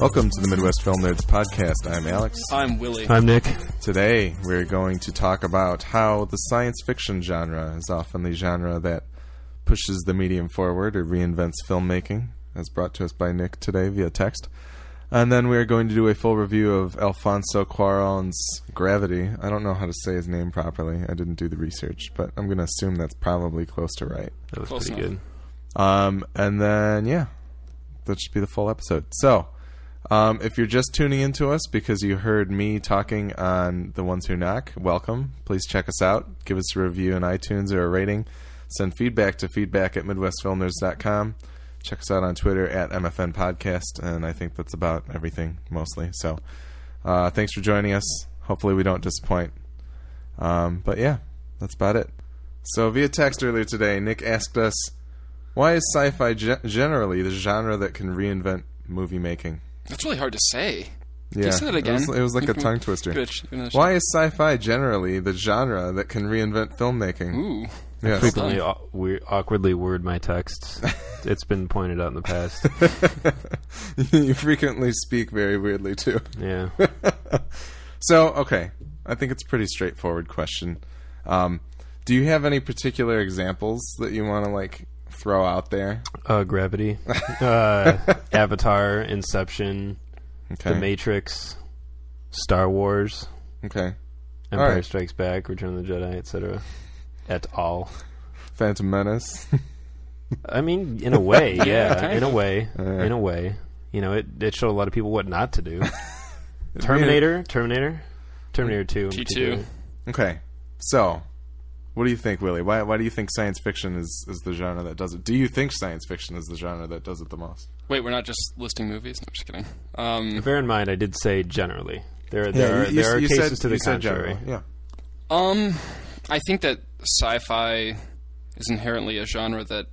Welcome to the Midwest Film Nerds podcast. I'm Alex. I'm Willie. I'm Nick. Today we're going to talk about how the science fiction genre is often the genre that pushes the medium forward or reinvents filmmaking, as brought to us by Nick today via text. And then we're going to do a full review of Alfonso Cuarón's Gravity. I don't know how to say his name properly. I didn't do the research, but I'm going to assume that's probably close to right. That was Close pretty enough. good. Um, and then yeah, that should be the full episode. So, um, if you're just tuning into us because you heard me talking on the ones who knock, welcome. Please check us out. Give us a review on iTunes or a rating. Send feedback to feedback at midwestfilmnerds.com. Check us out on Twitter at MFN Podcast, and I think that's about everything mostly. So, uh, thanks for joining us. Hopefully, we don't disappoint. Um, but yeah, that's about it. So, via text earlier today, Nick asked us, why is sci-fi ge- generally the genre that can reinvent movie making? That's really hard to say. Yeah, you say that again? It was, it was like a tongue twister. Good. Good. Why is sci-fi generally the genre that can reinvent filmmaking? Ooh. Yes. Frequently au- we awkwardly word my texts. it's been pointed out in the past. you frequently speak very weirdly too. Yeah. So, okay, I think it's a pretty straightforward question. Um, do you have any particular examples that you want to like throw out there? Uh, Gravity, uh, Avatar, Inception, Okay. The Matrix, Star Wars, okay. Empire right. Strikes Back, Return of the Jedi, etc. Et al. Phantom Menace. I mean, in a way, yeah, in a way, Uh. in a way. You know, it it showed a lot of people what not to do. Terminator, Terminator, Terminator Two, T2. Okay, so what do you think, Willie? Why why do you think science fiction is is the genre that does it? Do you think science fiction is the genre that does it the most? Wait, we're not just listing movies. No, I'm just kidding. Um, Bear in mind, I did say generally. There, there, are, you- you- there are you cases said- to the contrary. general, Yeah. um, I think that sci-fi is inherently a genre that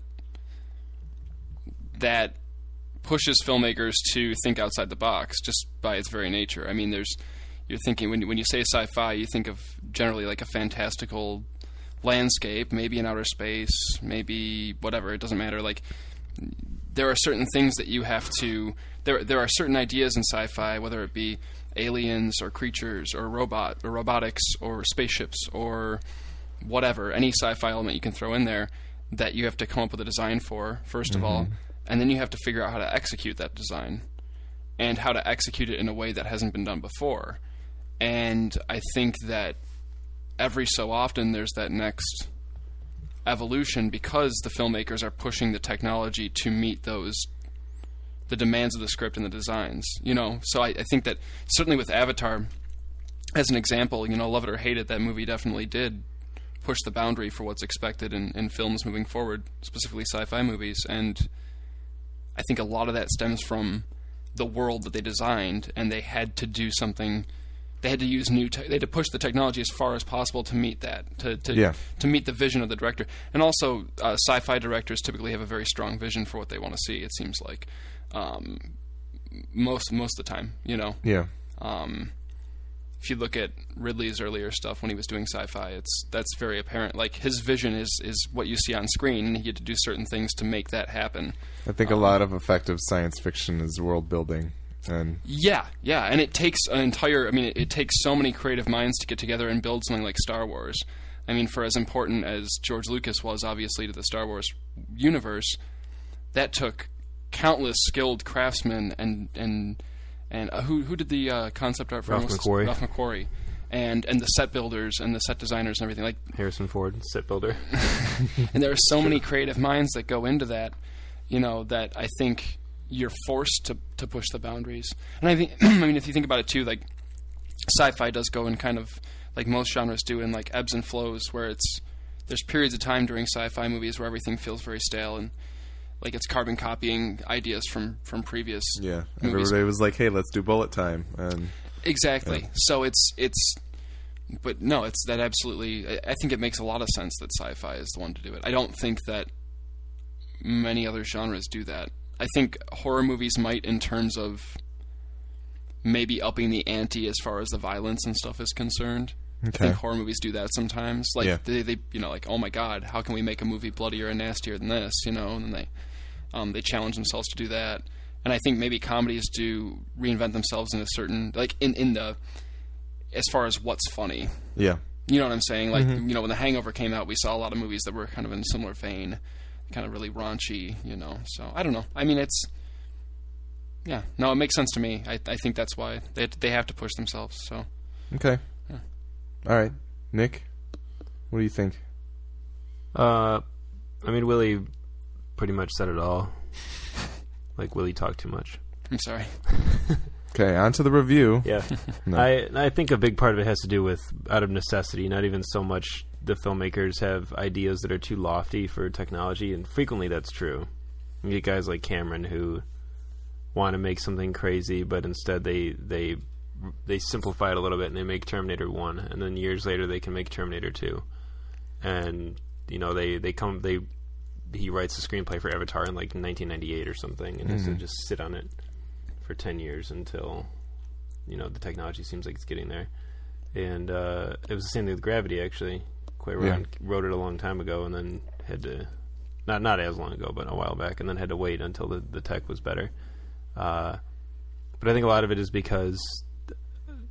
that pushes filmmakers to think outside the box just by its very nature. I mean, there's you're thinking when when you say sci-fi, you think of generally like a fantastical landscape, maybe in outer space, maybe whatever. It doesn't matter. Like there are certain things that you have to there there are certain ideas in sci-fi whether it be aliens or creatures or robot or robotics or spaceships or whatever any sci-fi element you can throw in there that you have to come up with a design for 1st of all mm-hmm. and then you have to figure out how to execute that design and how to execute it in a way that hasn't been done before and i think that every so often there's that next evolution because the filmmakers are pushing the technology to meet those the demands of the script and the designs you know? So I, I think that certainly with avatar as an example you know love it or hate it that movie definitely did push the boundary for what's expected in, in films moving forward specifically sci-fi movies. And i think a lot of that stems from the world that they designed and they had to do something they had to use new te- they had to push the technology as far as possible to meet that to to, Yeah. to meet the vision of the director and also uh, sci-fi directors typically have a very strong vision for what they want to see it seems like um, most most of the time you know Yeah. um, if you look at Ridley's earlier stuff when he was doing sci-fi, it's that's very apparent. Like his vision is is what you see on screen, and he had to do certain things to make that happen. I think a lot of effective science fiction is world building and Yeah, yeah, and it takes an entire. I mean, it, it takes so many creative minds to get together and build something like Star Wars. I mean, for as important as George Lucas was, obviously, to the Star Wars universe, that took countless skilled craftsmen and and and uh, who who did the uh, concept art for Ralph McQuarrie. Ralph McQuarrie, and and the set builders and the set designers and everything. Like Harrison Ford, set builder. and there are so many creative minds that go into that, you know, that I think you're forced to to push the boundaries. And I think, I mean, if you think about it too, like sci-fi does go in kind of like most genres do in like ebbs and flows, where it's there's periods of time during sci-fi movies where everything feels very stale and like it's carbon copying ideas from from previous yeah, movies. everybody was like, "Hey, let's do bullet time." And Exactly. So it's it's, but no, it's that absolutely. I- I think it makes a lot of sense that sci-fi is the one to do it. I don't think that many other genres do that. I think horror movies might in terms of maybe upping the ante as far as the violence and stuff is concerned. I think horror movies do that sometimes. Like Yeah. they, they, you know, like oh my god, how can we make a movie bloodier and nastier than this? You know, and they, um, they challenge themselves to do that. and I think maybe comedies do reinvent themselves in a certain like in in the as far as what's funny. Yeah. You know what I'm saying? Like you know when The Hangover came out, we saw a lot of movies that were kind of in a similar vein, kind of really raunchy. You know, so I don't know. I mean, it's yeah, no, it makes sense to me. I I think that's why they they have to push themselves. So Okay. All right, Nick. What do you think? Uh, I mean, Willie pretty much said it all. like Willie talked too much. I'm sorry. Okay, on to the review. Yeah, No. I I think a big part of it has to do with out of necessity, not even so much the filmmakers have ideas that are too lofty for technology, and frequently that's true. You get guys like Cameron who want to make something crazy, but instead they they they simplify it a little bit and they make Terminator One, and then years later they can make Terminator Two, and you know they they come they he writes a screenplay for Avatar in like 1998 or something, and has to just sit on it for 10 years until you know the technology seems like it's getting there. And uh, it was the same thing with Gravity actually. Cuarón wrote it a long time ago, and then had to not not as long ago, but a while back, and then had to wait until the the tech was better. Uh, but I think a lot of it is because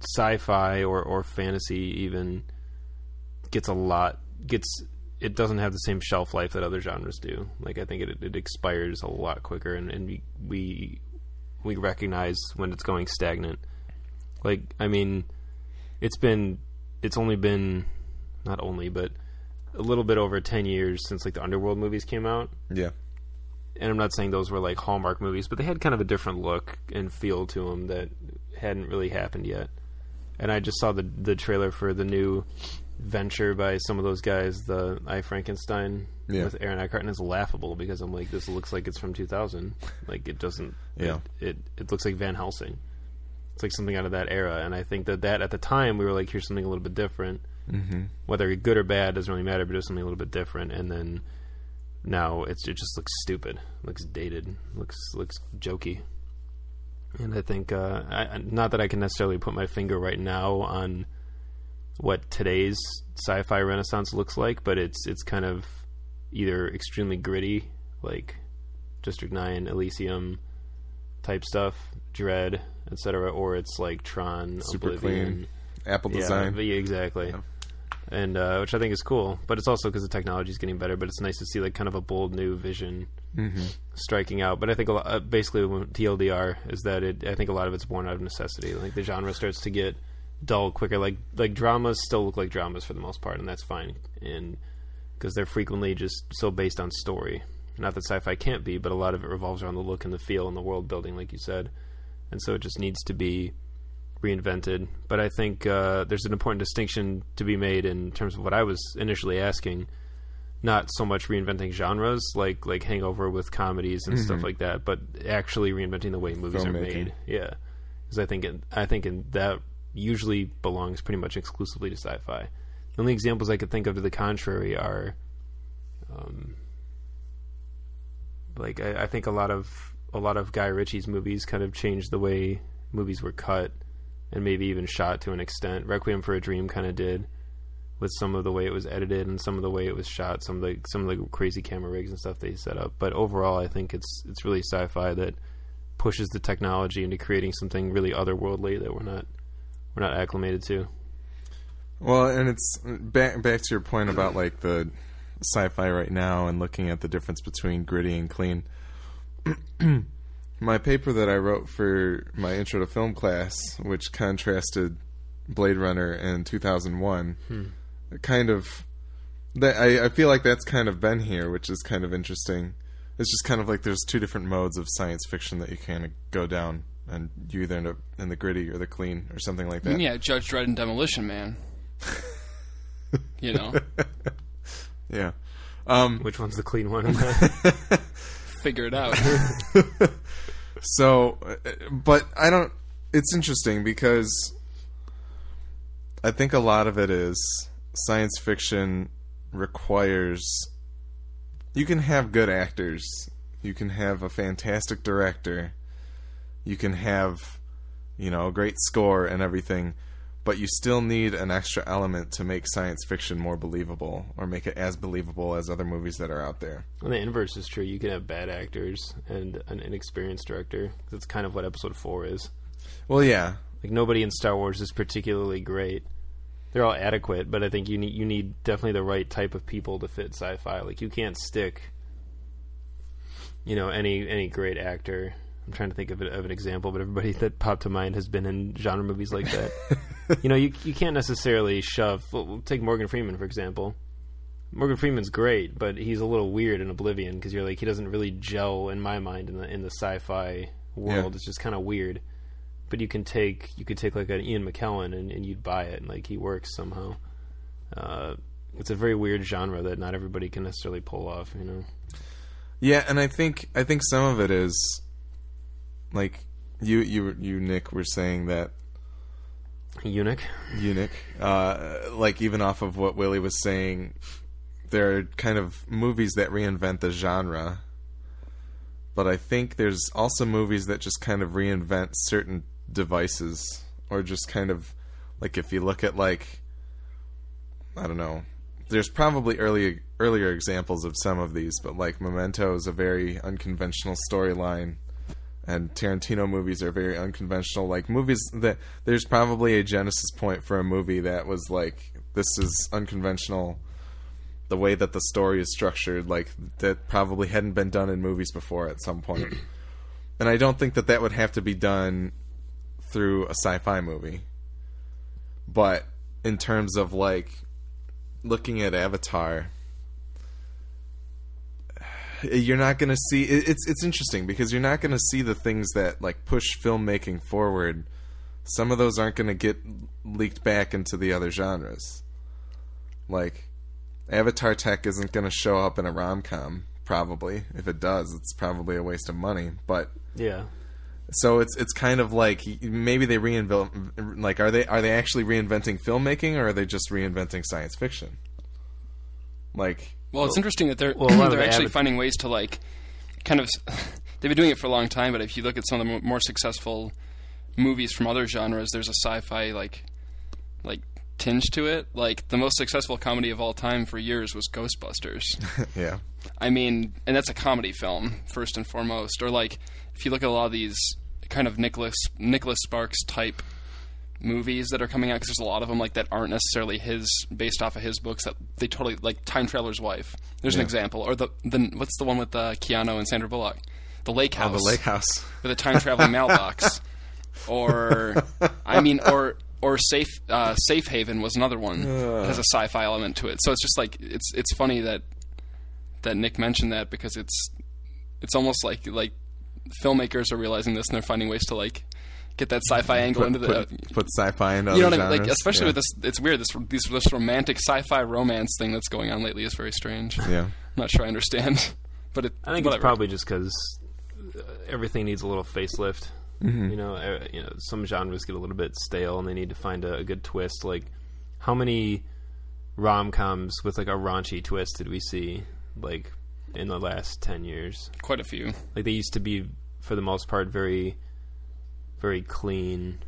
sci-fi or or fantasy even gets a lot gets it doesn't have the same shelf life that other genres do. Like I think it it expires a lot quicker, and, and we we we recognize when it's going stagnant. Like I mean, it's been it's only been not only but a little bit over 10 years since like the underworld movies came out Yeah. and i'm not saying those were like hallmark movies but they had kind of a different look and feel to them that hadn't really happened yet and i just saw the the trailer for the new venture by some of those guys the i frankenstein Yeah. with aaron eckhart and it's laughable because i'm like this looks like it's from 2000 like it doesn't Yeah. it, it it looks like van helsing it's like something out of that era and i think that that at the time we were like here's something a little bit different Mm-hmm. whether good or bad doesn't really matter, but it's something a little bit different. And then now it's it just looks stupid, looks dated, looks looks jokey. And I think uh, I, not that I can necessarily put my finger right now on what today's sci-fi renaissance looks like, but it's it's kind of either extremely gritty, like District Nine, Elysium type stuff, Dredd, etc., or it's like Tron, Super Oblivion. clean. Apple design. but yeah, exactly. Yeah. And uh, which I think is cool, but it's also because the technology is getting better. But it's nice to see like kind of a bold new vision Mm-hmm. striking out. But I think a lot, uh, basically what TLDR is that it. I think a lot of it's born out of necessity. Like the genre starts to get dull quicker. Like like dramas still look like dramas for the most part, and that's fine. And because they're frequently just so based on story. Not that sci-fi can't be, but a lot of it revolves around the look and the feel and the world building, like you said. And so it just needs to be reinvented. But I think uh, there's an important distinction to be made in terms of what I was initially asking. Not so much reinventing genres like like Hangover with comedies and stuff like that, but actually reinventing the way movies are made. Yeah, because I think it, I think in that usually belongs pretty much exclusively to sci-fi. The only examples I could think of to the contrary are, um, like I, I think a lot of a lot of Guy Ritchie's movies kind of changed the way movies were cut and maybe even shot to an extent. Requiem for a Dream kind of did with some of the way it was edited and some of the way it was shot, some of the some of the crazy camera rigs and stuff they set up. But overall, I think it's it's really sci-fi that pushes the technology into creating something really otherworldly that we're not we're not acclimated to. Well, and it's back back to your point about like the sci-fi right now and looking at the difference between gritty and clean. my paper that I wrote for my intro to film class, which contrasted Blade Runner and 2001, kind of that I, I feel like that's kind of been here, which is kind of interesting. It's just kind of like there's two different modes of science fiction that you kind of go down, and you either end up in the gritty or the clean or something like that. Yeah, Judge Dredd and Demolition Man. you know, Yeah. Um, Which one's the clean one? figure it out. So, but I don't. It's interesting because I think a lot of it is science fiction requires. You can have good actors. You can have a fantastic director. You can have, you know, a great score and everything. But you still need an extra element to make science fiction more believable or make it as believable as other movies that are out there. And the inverse is true. You can have bad actors and an inexperienced director. That's kind of what Episode Four is. Well, yeah, Like nobody in Star Wars is particularly great. They're all adequate, but I think you need you need definitely the right type of people to fit sci-fi. Like you can't stick, you know, any any great actor. I'm trying to think of, it, of an example, but everybody that popped to mind has been in genre movies like that. you know, you you can't necessarily shove. Well, we'll take Morgan Freeman for example. Morgan Freeman's great, but he's a little weird in Oblivion because you're like he doesn't really gel in my mind in the in the sci-fi world. Yeah. It's just kind of weird. But you can take you could take like an Ian McKellen and, and you'd buy it and like he works somehow. Uh, it's a very weird genre that not everybody can necessarily pull off. You know, yeah, and I think I think some of it is like you you you Nick were saying that eunuch. eunuch uh, like even off of what Willie was saying there are kind of movies that reinvent the genre. But I think there's also movies that just kind of reinvent certain devices. Or just kind of like if you look at like I don't know. There's probably early earlier examples of some of these but like Memento is a very unconventional storyline and Tarantino movies are very unconventional. Like movies that there's probably a genesis point for a movie that was like this is unconventional. The way that the story is structured, like that probably hadn't been done in movies before at some point. and I don't think that that would have to be done through a sci-fi movie. But in terms of like looking at Avatar, you're not going to see it- it's it's interesting because you're not going to see the things that like push filmmaking forward. Some of those aren't going to get leaked back into the other genres. Like avatar tech isn't going to show up in a rom-com probably. If it does it's probably a waste of money but Yeah, so it's it's kind of like maybe they reinvent like are they are they actually reinventing filmmaking or are they just reinventing science fiction? Like Well, it's interesting that they're well, a lot of they're the actually avid- finding ways to like kind of they've been doing it for a long time. But if you look at some of the more successful movies from other genres, there's a sci-fi like like tinge to it. Like the most successful comedy of all time for years was Ghostbusters. yeah I mean, and that's a comedy film first and foremost. Or like if you look at a lot of these kind of Nicholas Nicholas Sparks type movies that are coming out because there's a lot of them like that aren't necessarily his based off of his books that they totally like Time Traveler's Wife. There's an example, or the the what's the one with uh, Keanu and Sandra Bullock, the Lake oh, House, the lake house. With a time traveling mailbox, or I mean, or or Safe uh, Safe Haven was another one that has a sci-fi element to it. So it's just like it's it's funny that that Nick mentioned that because it's it's almost like like filmmakers are realizing this and they're finding ways to like get that sci-fi angle put, into the put, put sci-fi into you know other what I mean? Like, especially Yeah. with this, it's weird. This these this romantic sci-fi romance thing that's going on lately is very strange. Yeah. I'm not sure I understand, but it, I think whatever. it's probably just because everything needs a little facelift. Mm-hmm. You know, uh, you know, some genres get a little bit stale, and they need to find a, a good twist. Like, how many rom coms with like a raunchy twist did we see? Like in the last ten years, quite a few. like they used to be for the most part very, very clean.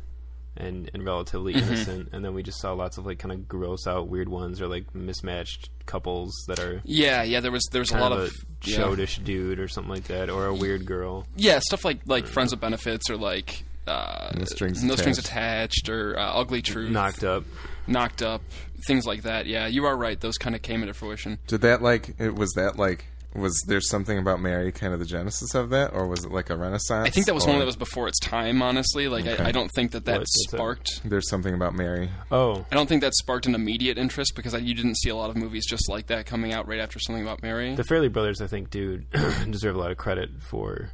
And, and relatively Mm-hmm. innocent, and then we just saw lots of like kind of gross out weird ones, or like mismatched couples that are Yeah, yeah. There was there was a lot of of, a yeah. chodish dude or something like that, or a weird girl. Yeah, stuff like like Friends with Benefits or like uh, No Strings no strings Attached. attached or uh, Ugly Truth, knocked up. knocked up, things like that. Yeah, you are right. Those kind of came into fruition. Did that like it was that like was there something about Mary kind of the genesis of that, or was it like a renaissance? I think that was or one that was before its time. Honestly, like Okay. I, I don't think that that What? Sparked. There's something about Mary. Oh, I don't think that sparked an immediate interest because I, you didn't see a lot of movies just like that coming out right after something about Mary. the Farrelly Brothers, I think, do deserve a lot of credit for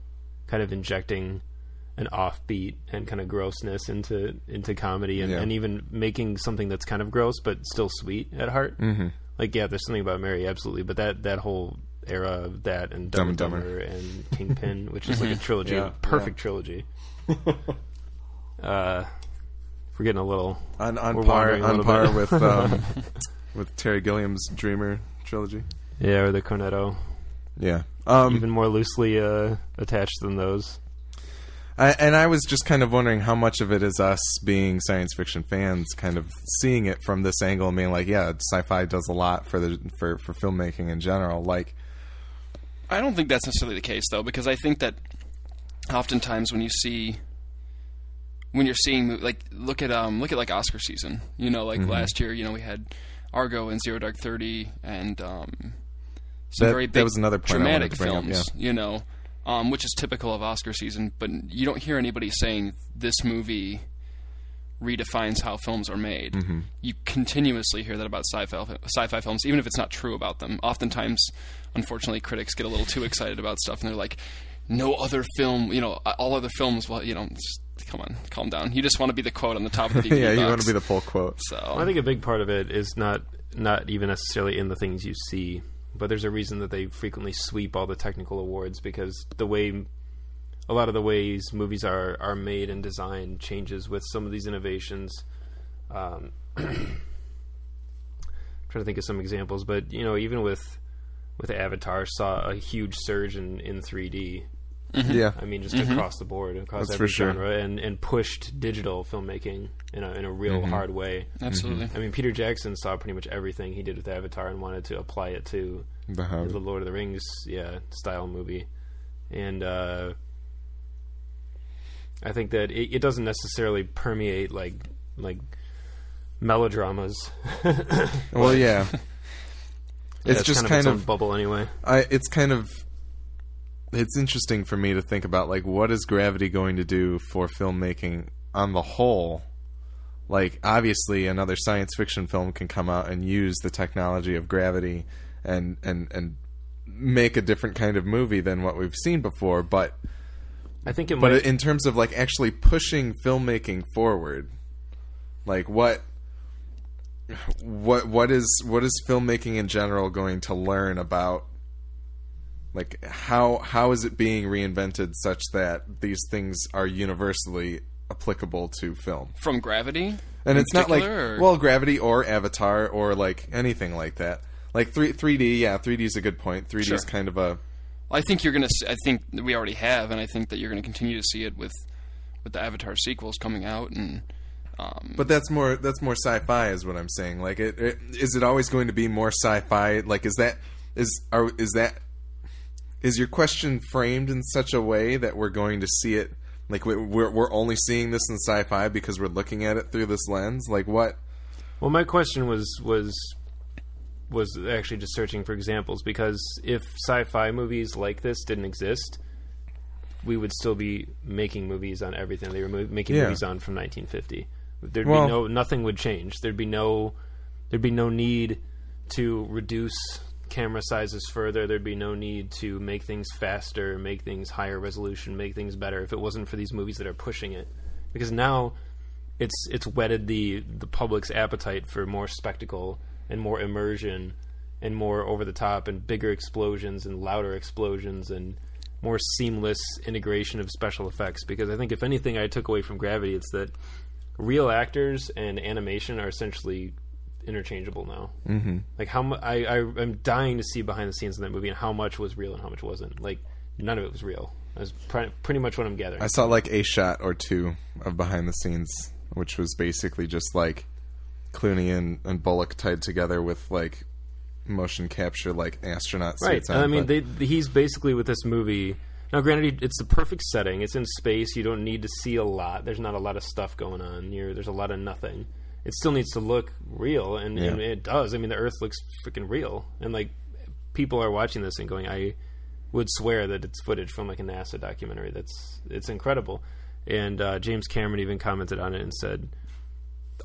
kind of injecting an offbeat and kind of grossness into into comedy, and, Yeah. and even making something that's kind of gross but still sweet at heart. Mm-hmm. Like, yeah, there's something about Mary, absolutely, but that that whole era of that and Dumb Dumb and and Dumber and Kingpin, which is like a trilogy, Yeah, a perfect trilogy. uh, we're getting a little On on par on par bit. with um, with Terry Gilliam's Dreamer trilogy. yeah, or the Cornetto. Yeah. Um, even more loosely uh, attached than those. I, and I was just kind of wondering how much of it is us being science fiction fans, kind of seeing it from this angle and being like, yeah, sci-fi does a lot for the for for filmmaking in general. Like, I don't think that's necessarily the case though, because I think that oftentimes when you see when you're seeing like look at um look at like Oscar season, you know, like last year, you know, we had Argo and Zero Dark Thirty and um some That- very that big was another point dramatic bring up, films, you know, um, which is typical of Oscar season. But you don't hear anybody saying this movie redefines how films are made. Mm-hmm. You continuously hear that about sci-fi sci-fi films, even if it's not true about them. Oftentimes, unfortunately, critics get a little too excited about stuff, and they're like, "No other film, you know, all other films." Well, you know, just, come on, calm down. You just want to be the quote on the top of the DVD yeah, you box. want to be the full quote. So I think a big part of it is not not even necessarily in the things you see, but there's a reason that they frequently sweep all the technical awards because the way a lot of the ways movies are are made and designed changes with some of these innovations. Um, trying to think of some examples, but you know, even with with Avatar, saw a huge surge in in 3D. Yeah, I mean, just across the board, across That's every for sure. genre, and and pushed digital filmmaking in a in a real Mm-hmm. hard way. absolutely. I mean, Peter Jackson saw pretty much everything he did with Avatar and wanted to apply it to the the Lord of the Rings, yeah, style movie. And uh, I think that it, it doesn't necessarily permeate like like melodramas. Well, yeah. It's just kind, kind of, its of bubble anyway. I, it's kind of it's interesting for me to think about like what is gravity going to do for filmmaking on the whole like obviously another science fiction film can come out and use the technology of gravity and and and make a different kind of movie than what we've seen before but I think it but might. in terms of like actually pushing filmmaking forward like what what what is what is filmmaking in general going to learn about like how how is it being reinvented such that these things are universally applicable to film From Gravity, and in it's not like or- well gravity or avatar or like anything like that like 3 3d yeah 3d is a good point 3d Sure. is kind of a I think you're gonna. I think we already have, and I think that you're gonna continue to see it with with the Avatar sequels coming out, and um, But that's more that's more sci-fi is what I'm saying. Like it, it is it always going to be more sci-fi? Like is that is are is that is your question framed in such a way that we're going to see it like we- we're we're only seeing this in sci-fi because we're looking at it through this lens? Like what? Well, my question was was was actually just searching for examples because if sci-fi movies like this didn't exist, we would still be making movies on everything they were mo- making Yeah. movies on from 1950. There'd Well- be no nothing would change. There'd be no there'd be no need to reduce camera sizes further. There'd be no need to make things faster, make things higher resolution, make things better if it wasn't for these movies that are pushing it. Because now it's it's whetted the the public's appetite for more spectacle and more immersion and more over the top and bigger explosions and louder explosions and more seamless integration of special effects because I think if anything I took away from Gravity it's that real actors and animation are essentially interchangeable now. Mm-hmm. Like how mu- I, I I'm dying to see behind the scenes in that movie and how much was real and how much wasn't. Like none of it was real. That's pr- pretty much what I'm gathering. I saw like a shot or two of behind the scenes, which was basically just like Clooney and, and Bullock tied together with like motion capture, like astronaut Right. suits on. I mean, they, he's basically with this movie. Now, granted, it's the perfect setting. It's in space. You don't need to see a lot. There's not a lot of stuff going on. You're, there's a lot of nothing. It still needs to look real, and, and it does. I mean, the Earth looks freaking real, and like people are watching this and going, "I would swear that it's footage from like a NASA documentary. That's it's incredible." And uh, James Cameron even commented on it and said,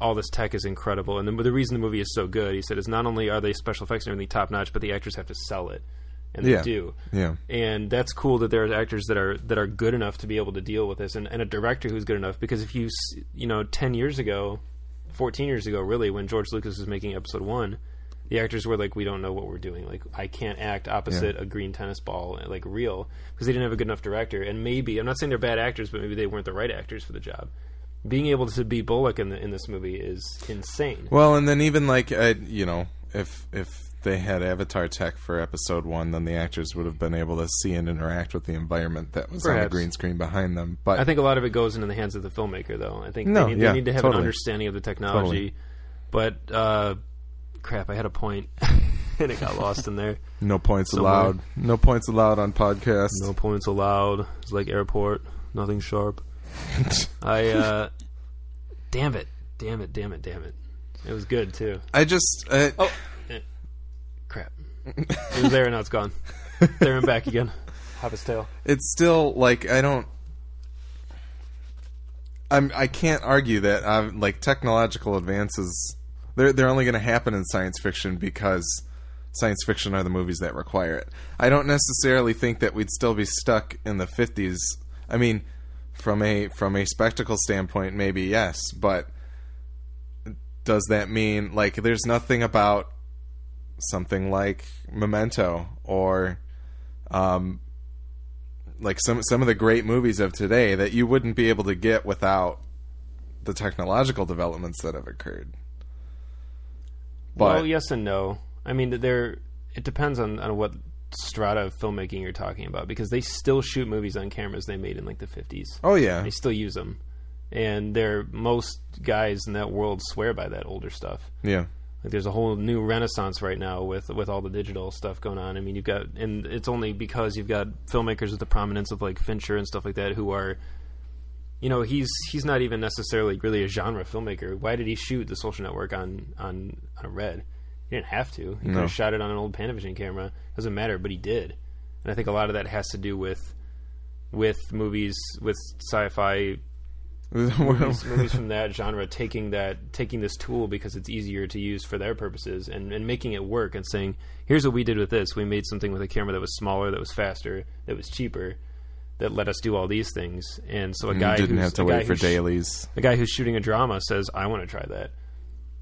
all this tech is incredible. And the, the reason the movie is so good, he said, is not only are they special effects and everything top notch, but the actors have to sell it, and they Yeah. do. yeah. And that's cool that there are actors that are that are good enough to be able to deal with this, and, and a director who's good enough. Because if you you know, ten years ago, fourteen years ago, really, when George Lucas was making Episode One, the actors were like, "We don't know what we're doing. Like, I can't act opposite a green tennis ball, like real, because they didn't have a good enough director. And maybe I'm not saying they're bad actors, but maybe they weren't the right actors for the job. Being able to be Bullock in the, in this movie is insane. Well, and then even like uh, you know, if if they had avatar tech for episode one, then the actors would have been able to see and interact with the environment that was on the Perhaps. green screen behind them. But I think a lot of it goes into the hands of the filmmaker, though. I think No, they, need, yeah, they need to have totally. an understanding of the technology. But uh, crap, I had a point, and it got lost in there. no points Somewhere. allowed. No points allowed on podcast. No points allowed. It's like airport, nothing sharp. I uh, damn it, damn it, damn it, damn it. It was good too. I just uh, Oh, eh, crap. It was there and now it's gone. There and back again. Have his tail. it's still like I don't. I'm I can't argue that um, like technological advances they're they're only going to happen in science fiction because science fiction are the movies that require it. I don't necessarily think that we'd still be stuck in the 50s. I mean, from a from a spectacle standpoint maybe yes, but does that mean like there's nothing about something like Memento or um like some some of the great movies of today that you wouldn't be able to get without the technological developments that have occurred. But well, yes and no. I mean, there. It depends on, on what strata of filmmaking you're talking about because they still shoot movies on cameras they made in like the 50s. oh yeah, They still use them, and they're most guys in that world swear by that older stuff. yeah, Like there's a whole new renaissance right now with with all the digital stuff going on. I mean, you've got, and it's only because you've got filmmakers with the prominence of like Fincher and stuff like that who are, you know, he's he's not even necessarily really a genre filmmaker. Why did he shoot The Social Network on on on a red? He didn't have to. He could have shot it on an old Panavision camera. Doesn't matter, but he did. And I think a lot of that has to do with with movies with sci-fi movies, movies from that genre taking that taking this tool because it's easier to use for their purposes and, and making it work and saying here's what we did with this we made something with a camera that was smaller that was faster that was cheaper that let us do all these things and so a guy didn't have to wait for dailies. a guy who's shooting a drama says I want to try that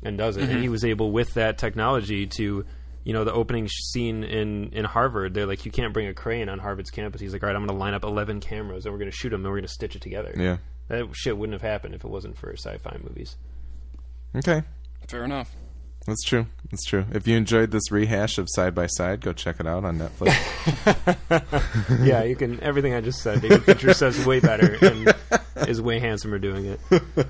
and does it and mm-hmm. he was able with that technology to you know the opening scene in in Harvard they're like you can't bring a crane on Harvard's campus he's like all right I'm going to line up 11 cameras and we're going to shoot them and we're going to stitch it together Yeah. that shit wouldn't have happened if it wasn't for sci-fi movies. Okay, Fair enough. that's true. That's true. If you enjoyed this rehash of Side by Side, go check it out on Netflix. yeah, you can. Everything I just said, David Fincher says way better and is way handsomer doing it.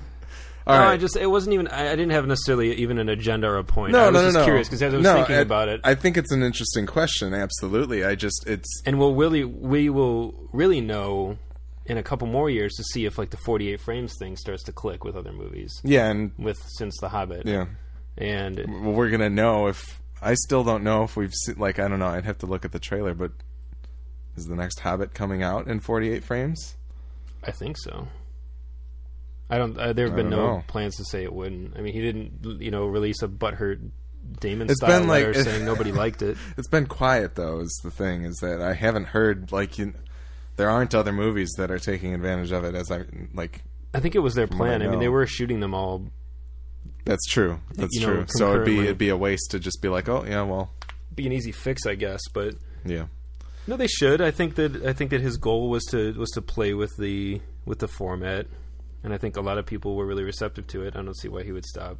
All no, right. I just it wasn't even. I, I didn't have necessarily even an agenda or a point. no, I was no, no, just no. curious because as I was No, thinking I- about it, I think it's an interesting question. Absolutely. I just it's and we'll really we will really know in a couple more years to see if like the 48 frames thing starts to click with other movies yeah, and with since The Hobbit. yeah. and Well, we're gonna know if I still don't know if we've seen. Like I don't know. I'd have to look at the trailer, but is the next Hobbit coming out in 48 frames? I think so. I don't. Uh, there have been no know. plans to say it wouldn't. I mean, he didn't, you know, release a butthurt Damon It's style been like- letter saying nobody liked it. It's been quiet though. Is the thing is that I haven't heard like you, there aren't other movies that are taking advantage of it. As I like, I think it was their what I plan. I, mean, they were shooting them all. that's true. That's You know, true. So it'd be it'd be a waste to just be like, oh yeah, well, Be an easy fix, I guess, but yeah, no, they should. I think that I think that his goal was to was to play with the with the format, and I think a lot of people were really receptive to it. I don't see why he would stop.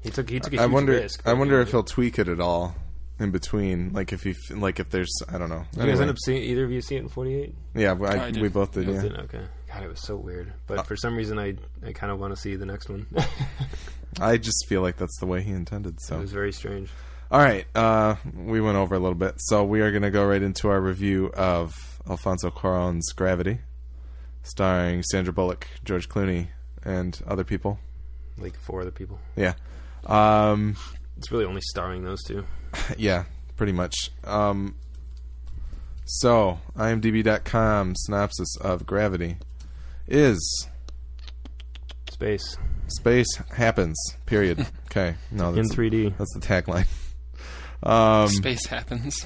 He took he took a I huge wonder. risk. I wonder doing if he'll tweak it at all in between. Like if he like if there's I don't know. You guys Anyway. end up seeing either of you see it in forty eight? yeah, I, I we both did. Yeah. Okay. God, it was so weird. But Uh, for some reason, I I kind of want to see the next one. I just feel like that's the way he intended. So It was very strange. All right, uh, we went over a little bit, so we are going to go right into our review of Alfonso Cuarón's Gravity, starring Sandra Bullock, George Clooney, and other people. Like four other people. Yeah, um, It's really only starring those two. yeah, pretty much. Um, so, IMDb.com synopsis of Gravity is Space space happens. Period. Okay, no, in 3D. that's the tagline. Um, Space happens.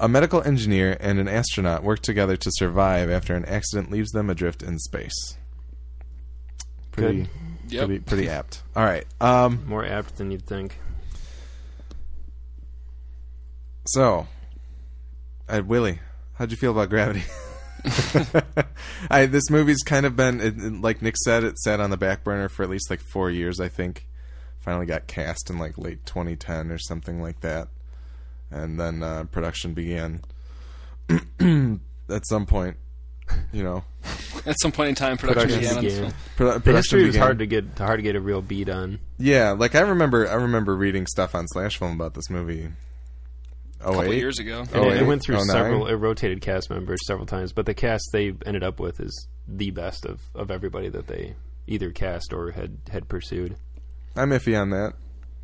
A medical engineer and an astronaut work together to survive after an accident leaves them adrift in space. Pretty, Good. Yep. pretty, pretty apt. All right. Um, More apt than you'd think. so, uh, Willie, how'd you feel about Gravity? I, this movie's kind of been, it, it- like Nick said, it sat on the back burner for at least like four years. I think finally got cast in like late 2010 or something like that. And then uh, production began. At some point, you know, At some point in time, production, Production began. began. film. The production history was began. hard to get hard to get a real beat on. Yeah, like I remember, I remember reading stuff on Slash Film about this movie. Oh A couple wait, years ago. Oh, And it, eight? went through Oh, nine? several. It rotated cast members several times, but the cast they ended up with is the best of, of everybody that they either cast or had had pursued. I'm iffy on that,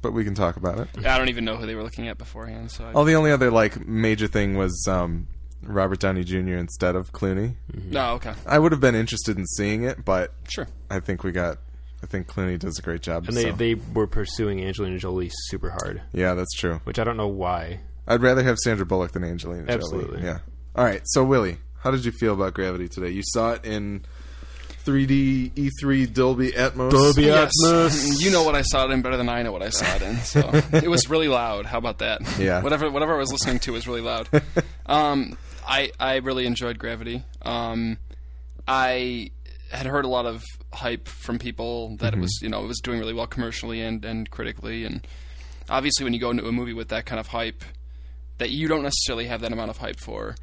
but we can talk about it. I don't even know who they were looking at beforehand. So I, Oh, the only other like major thing was um, Robert Downey Jr. instead of Clooney. no, okay, I would have been interested in seeing it, but sure. I think we got. I think Clooney does a great job. And they, so- they were pursuing Angelina Jolie super hard, yeah, that's true. which I don't know why. I'd rather have Sandra Bullock than Angelina Jolie. Absolutely. Yeah. All right. So Willie, how did you feel about Gravity today? You saw it in 3D E3 Dolby Atmos. Dolby Yes, Atmos. you know what I saw it in better than I know what I saw it in. So it was really loud. How about that? Yeah. Whatever whatever I was listening to was really loud. Um, I I really enjoyed Gravity. Um, I had heard a lot of hype from people that it was you know it was doing really well commercially and and critically and obviously when you go into a movie with that kind of hype that you don't necessarily have that amount of hype for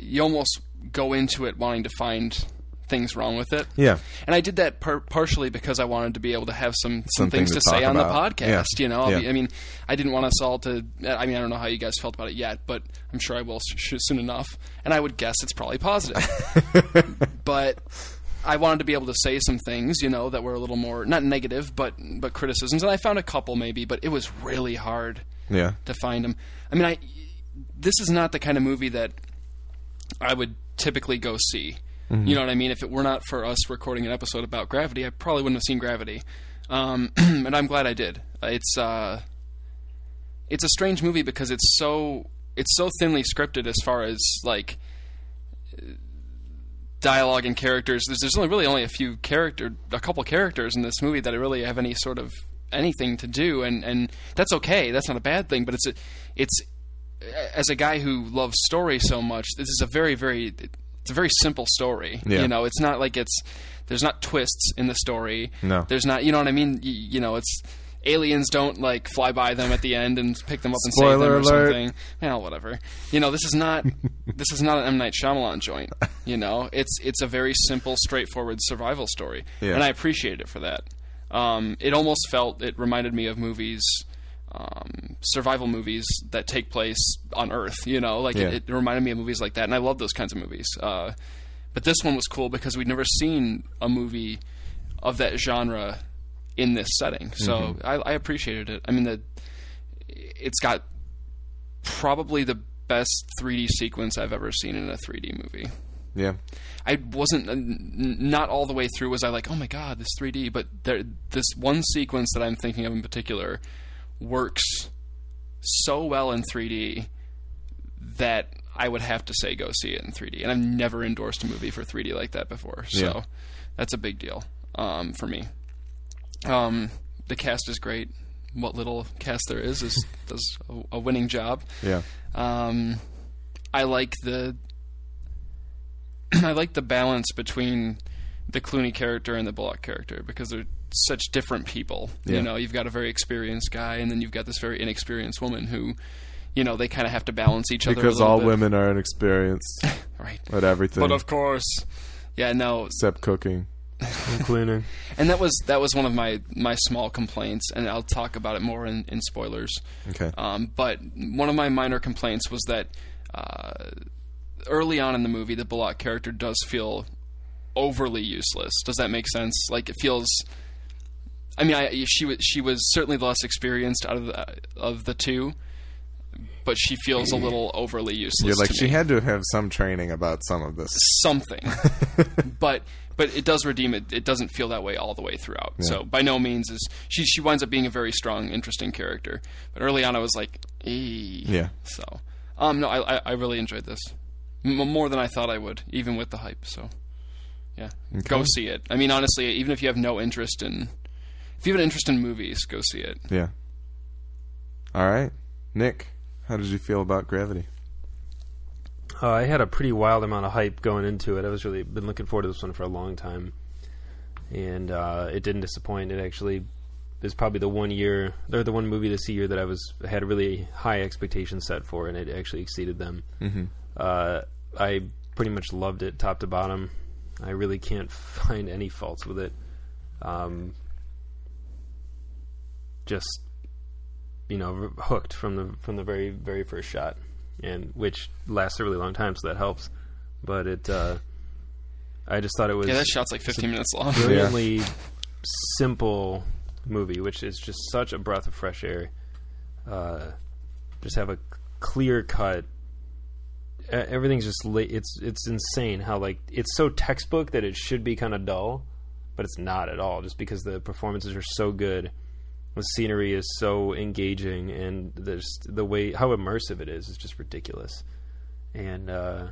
you almost go into it wanting to find things wrong with it Yeah. and I did that par- partially because I wanted to be able to have some some Something things to to, say on about. the podcast. Yeah. You know, I'll Yeah. be- I mean, I didn't want us all to. I mean, I don't know how you guys felt about it yet, but I'm sure I will sh- soon enough. And I would guess it's probably positive. but I wanted to be able to say some things, you know, that were a little more not negative, but but criticisms. And I found a couple maybe, but it was really hard Yeah. to find them. I mean, I this is not the kind of movie that I would typically go see. You know what I mean? If it were not for us recording an episode about Gravity, I probably wouldn't have seen Gravity. Um, and I'm glad I did. Uh, It's uh, it's a strange movie because it's so it's so thinly scripted as far as like dialogue and characters. There's, there's only really only a few character, a couple characters in this movie that really have any sort of anything to do, and and that's okay. That's not a bad thing. But it's a, it's as a guy who loves story so much, this is a very very it's a very simple story. Yeah. You know, it's not like it's there's not twists in the story. No. there's not. You know what I mean? Y you know, it's aliens don't like fly by them at the end and pick them up and save them or alert. something. Well, whatever. You know, this is not this is not an M Night Shyamalan joint. You know, it's it's a very simple, straightforward survival story, Yeah. and I appreciated it for that. Um, it almost felt it reminded me of movies, um, survival movies that take place on Earth. You know, like Yeah. it, it reminded me of movies like that, and I love those kinds of movies. Uh, but this one was cool because we'd never seen a movie of that genre in this setting, so Mm-hmm. I, I appreciated it. I mean, the it's got probably the best 3D sequence I've ever seen in a 3D movie. Yeah. I wasn't not all the way through was I like, oh my god, this 3D. But there, this one sequence that I'm thinking of in particular works so well in 3D that I would have to say go see it in 3D. And I've never endorsed a movie for 3D like that before, so Yeah. that's a big deal um, for me. Um, the cast is great. What little cast there is is does a, a winning job. Yeah. Um, I like the I like the balance between the Clooney character and the Bullock character because they're such different people. Yeah. You know, you've got a very experienced guy, and then you've got this very inexperienced woman who, you know, they kind of have to balance each other. Because little all bit. women are inexperienced right? at everything But of course, yeah, no, except cooking. Including and that was that was one of my my small complaints, and I'll talk about it more in, in spoilers. Okay. Um, but one of my minor complaints was that uh, early on in the movie, the Bullock character does feel overly useless. Does that make sense? Like it feels. I mean, I, she was she was certainly the less experienced out of the of the two, but she feels a little overly useless. You're like she had to have some training about some of this. something, but but it does redeem it. It doesn't feel that way all the way throughout. So by no means is she she winds up being a very strong, interesting character. But early on, I was like. Yeah. So um no, I I, I really enjoyed this M- more than I thought I would, even with the hype. So yeah, go see it. I mean, honestly, even if you have no interest in if you have an interest in movies, go see it. Yeah. All right. Nick, how did you feel about Gravity? Uh, I had a pretty wild amount of hype going into it. I was really been looking forward to this one for a long time, and uh, it didn't disappoint. It actually is probably the one year or the one movie this year that I was had really high expectations set for, and it actually exceeded them. Mm-hmm. Uh, I pretty much loved it top to bottom. I really can't find any faults with it. Um, just you know, hooked from the from the very very first shot, and which lasts a really long time, so that helps. But it, uh, I just thought it was Yeah, that shot's like 15 minutes long. brilliantly simple movie, which is just such a breath of fresh air. Uh, just have a clear cut. Everything's just la- it's it's insane how like it's so textbook that it should be kind of dull, but it's not at all. Just because the performances are so good, the scenery is so engaging, and there's the way how immersive it is is just ridiculous. And uh,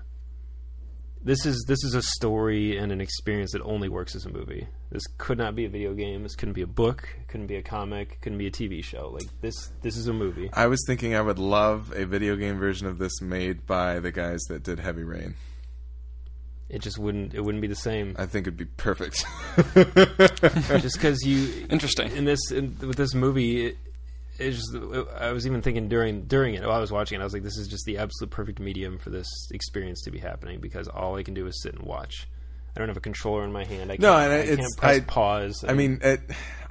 this is this is a story and an experience that only works as a movie. This could not be a video game. This couldn't be a book. Couldn't be a comic. Couldn't be a TV show. Like this. This is a movie. I was thinking I would love a video game version of this made by the guys that did Heavy Rain. It just wouldn't. It wouldn't be the same. I think it'd be perfect. just because you Interesting. in this in, with this movie. It, it's just, I was even thinking during during it while I was watching it, I was like, "This is just the absolute perfect medium for this experience to be happening." Because all I can do is sit and watch. I don't have a controller in my hand. I can't, No, and I it's- can't press I- pause. I mean, it,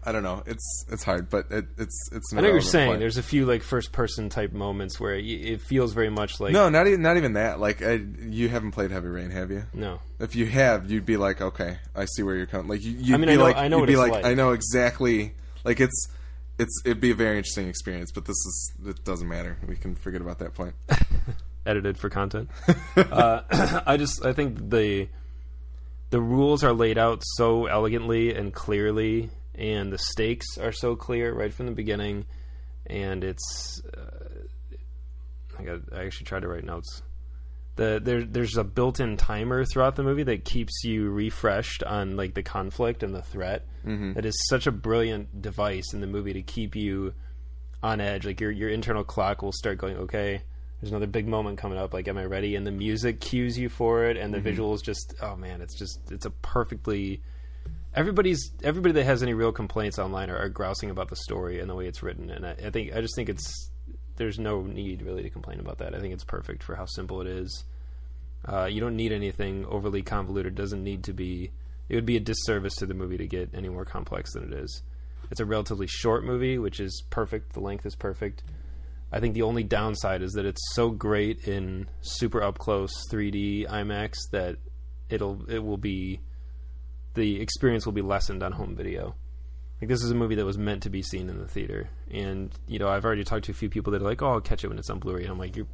I don't know. It's it's hard, but it, it's it's. I know what you're saying. point. There's a few like first person type moments where it, it feels very much like no, not even not even that. Like I, you haven't played Heavy Rain, have you? no. If you have, you'd be like, okay, I see where you're coming. Like you, you'd I mean, be I know- like, I know you'd what be it's like, like. I know exactly. Like it's, it's, it'd be a very interesting experience. But this is, it doesn't matter. We can forget about that point. edited for content. uh, I just I think the the rules are laid out so elegantly and clearly, and the stakes are so clear right from the beginning, and it's. Uh, I got. I actually tried to write notes. The there there's a built-in timer throughout the movie that keeps you refreshed on like the conflict and the threat. Mm-hmm. That is such a brilliant device in the movie to keep you on edge. Like your your internal clock will start going, okay, there's another big moment coming up. Like, am I ready? And the music cues you for it, and the visuals just, oh man, it's just it's a perfectly. Everybody's everybody that has any real complaints online are, are grousing about the story and the way it's written, and I, I think I just think it's there's no need really to complain about that. I think it's perfect for how simple it is. Uh, you don't need anything overly convoluted. Doesn't need to be. It would be a disservice to the movie to get any more complex than it is. It's a relatively short movie, which is perfect. The length is perfect. I think the only downside is that it's so great in super up close 3D IMAX that it'll it will be the experience will be lessened on home video. Like this is a movie that was meant to be seen in the theater, and you know I've already talked to a few people that are like, "Oh, I'll catch it when it's on Blu-ray," and I'm like, "You,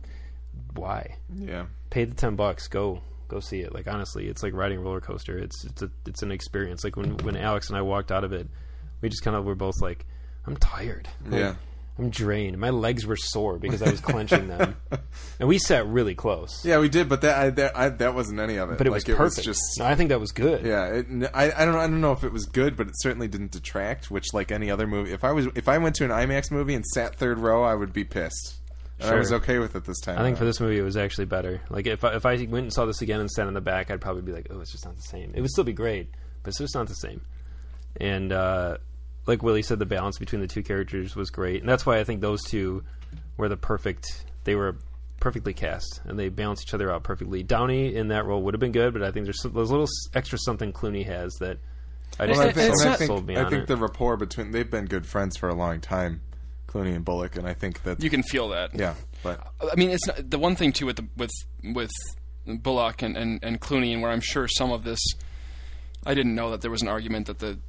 why? Yeah. Pay the ten bucks, go go see it." Like honestly, it's like riding a roller coaster. It's it's a it's an experience. Like when when Alex and I walked out of it, we just kind of were both like, "I'm tired." Like, Yeah. I'm drained. My legs were sore because I was clenching them, and we sat really close. Yeah, we did, but that I, that I, that wasn't any of it. But it like, was perfect. just no, I think that was good. yeah. It, I I don't I don't know if it was good, but it certainly didn't detract. Which like any other movie, if I was if I went to an IMAX movie and sat third row, I would be pissed. And I was okay with it this time. I think for this movie, it was actually better. Like if I, if I went and saw this again and sat in the back, I'd probably be like, "Oh, it's just not the same." It would still be great, but it's just not the same. And uh, like Willie said, the balance between the two characters was great, and that's why I think those two were the perfect. They were perfectly cast, and they balance each other out perfectly. Downey in that role would have been good, but I think there's some, there's a little extra something Clooney has that I just Well, I It's- think, it's I not- think, sold me I on think it. the rapport between they've been good friends for a long time, Clooney and Bullock, and I think that You can feel that. yeah, but I mean, it's not, the one thing too with the, with with Bullock and, and, and Clooney, and where I'm sure some of this, I didn't know that there was an argument that the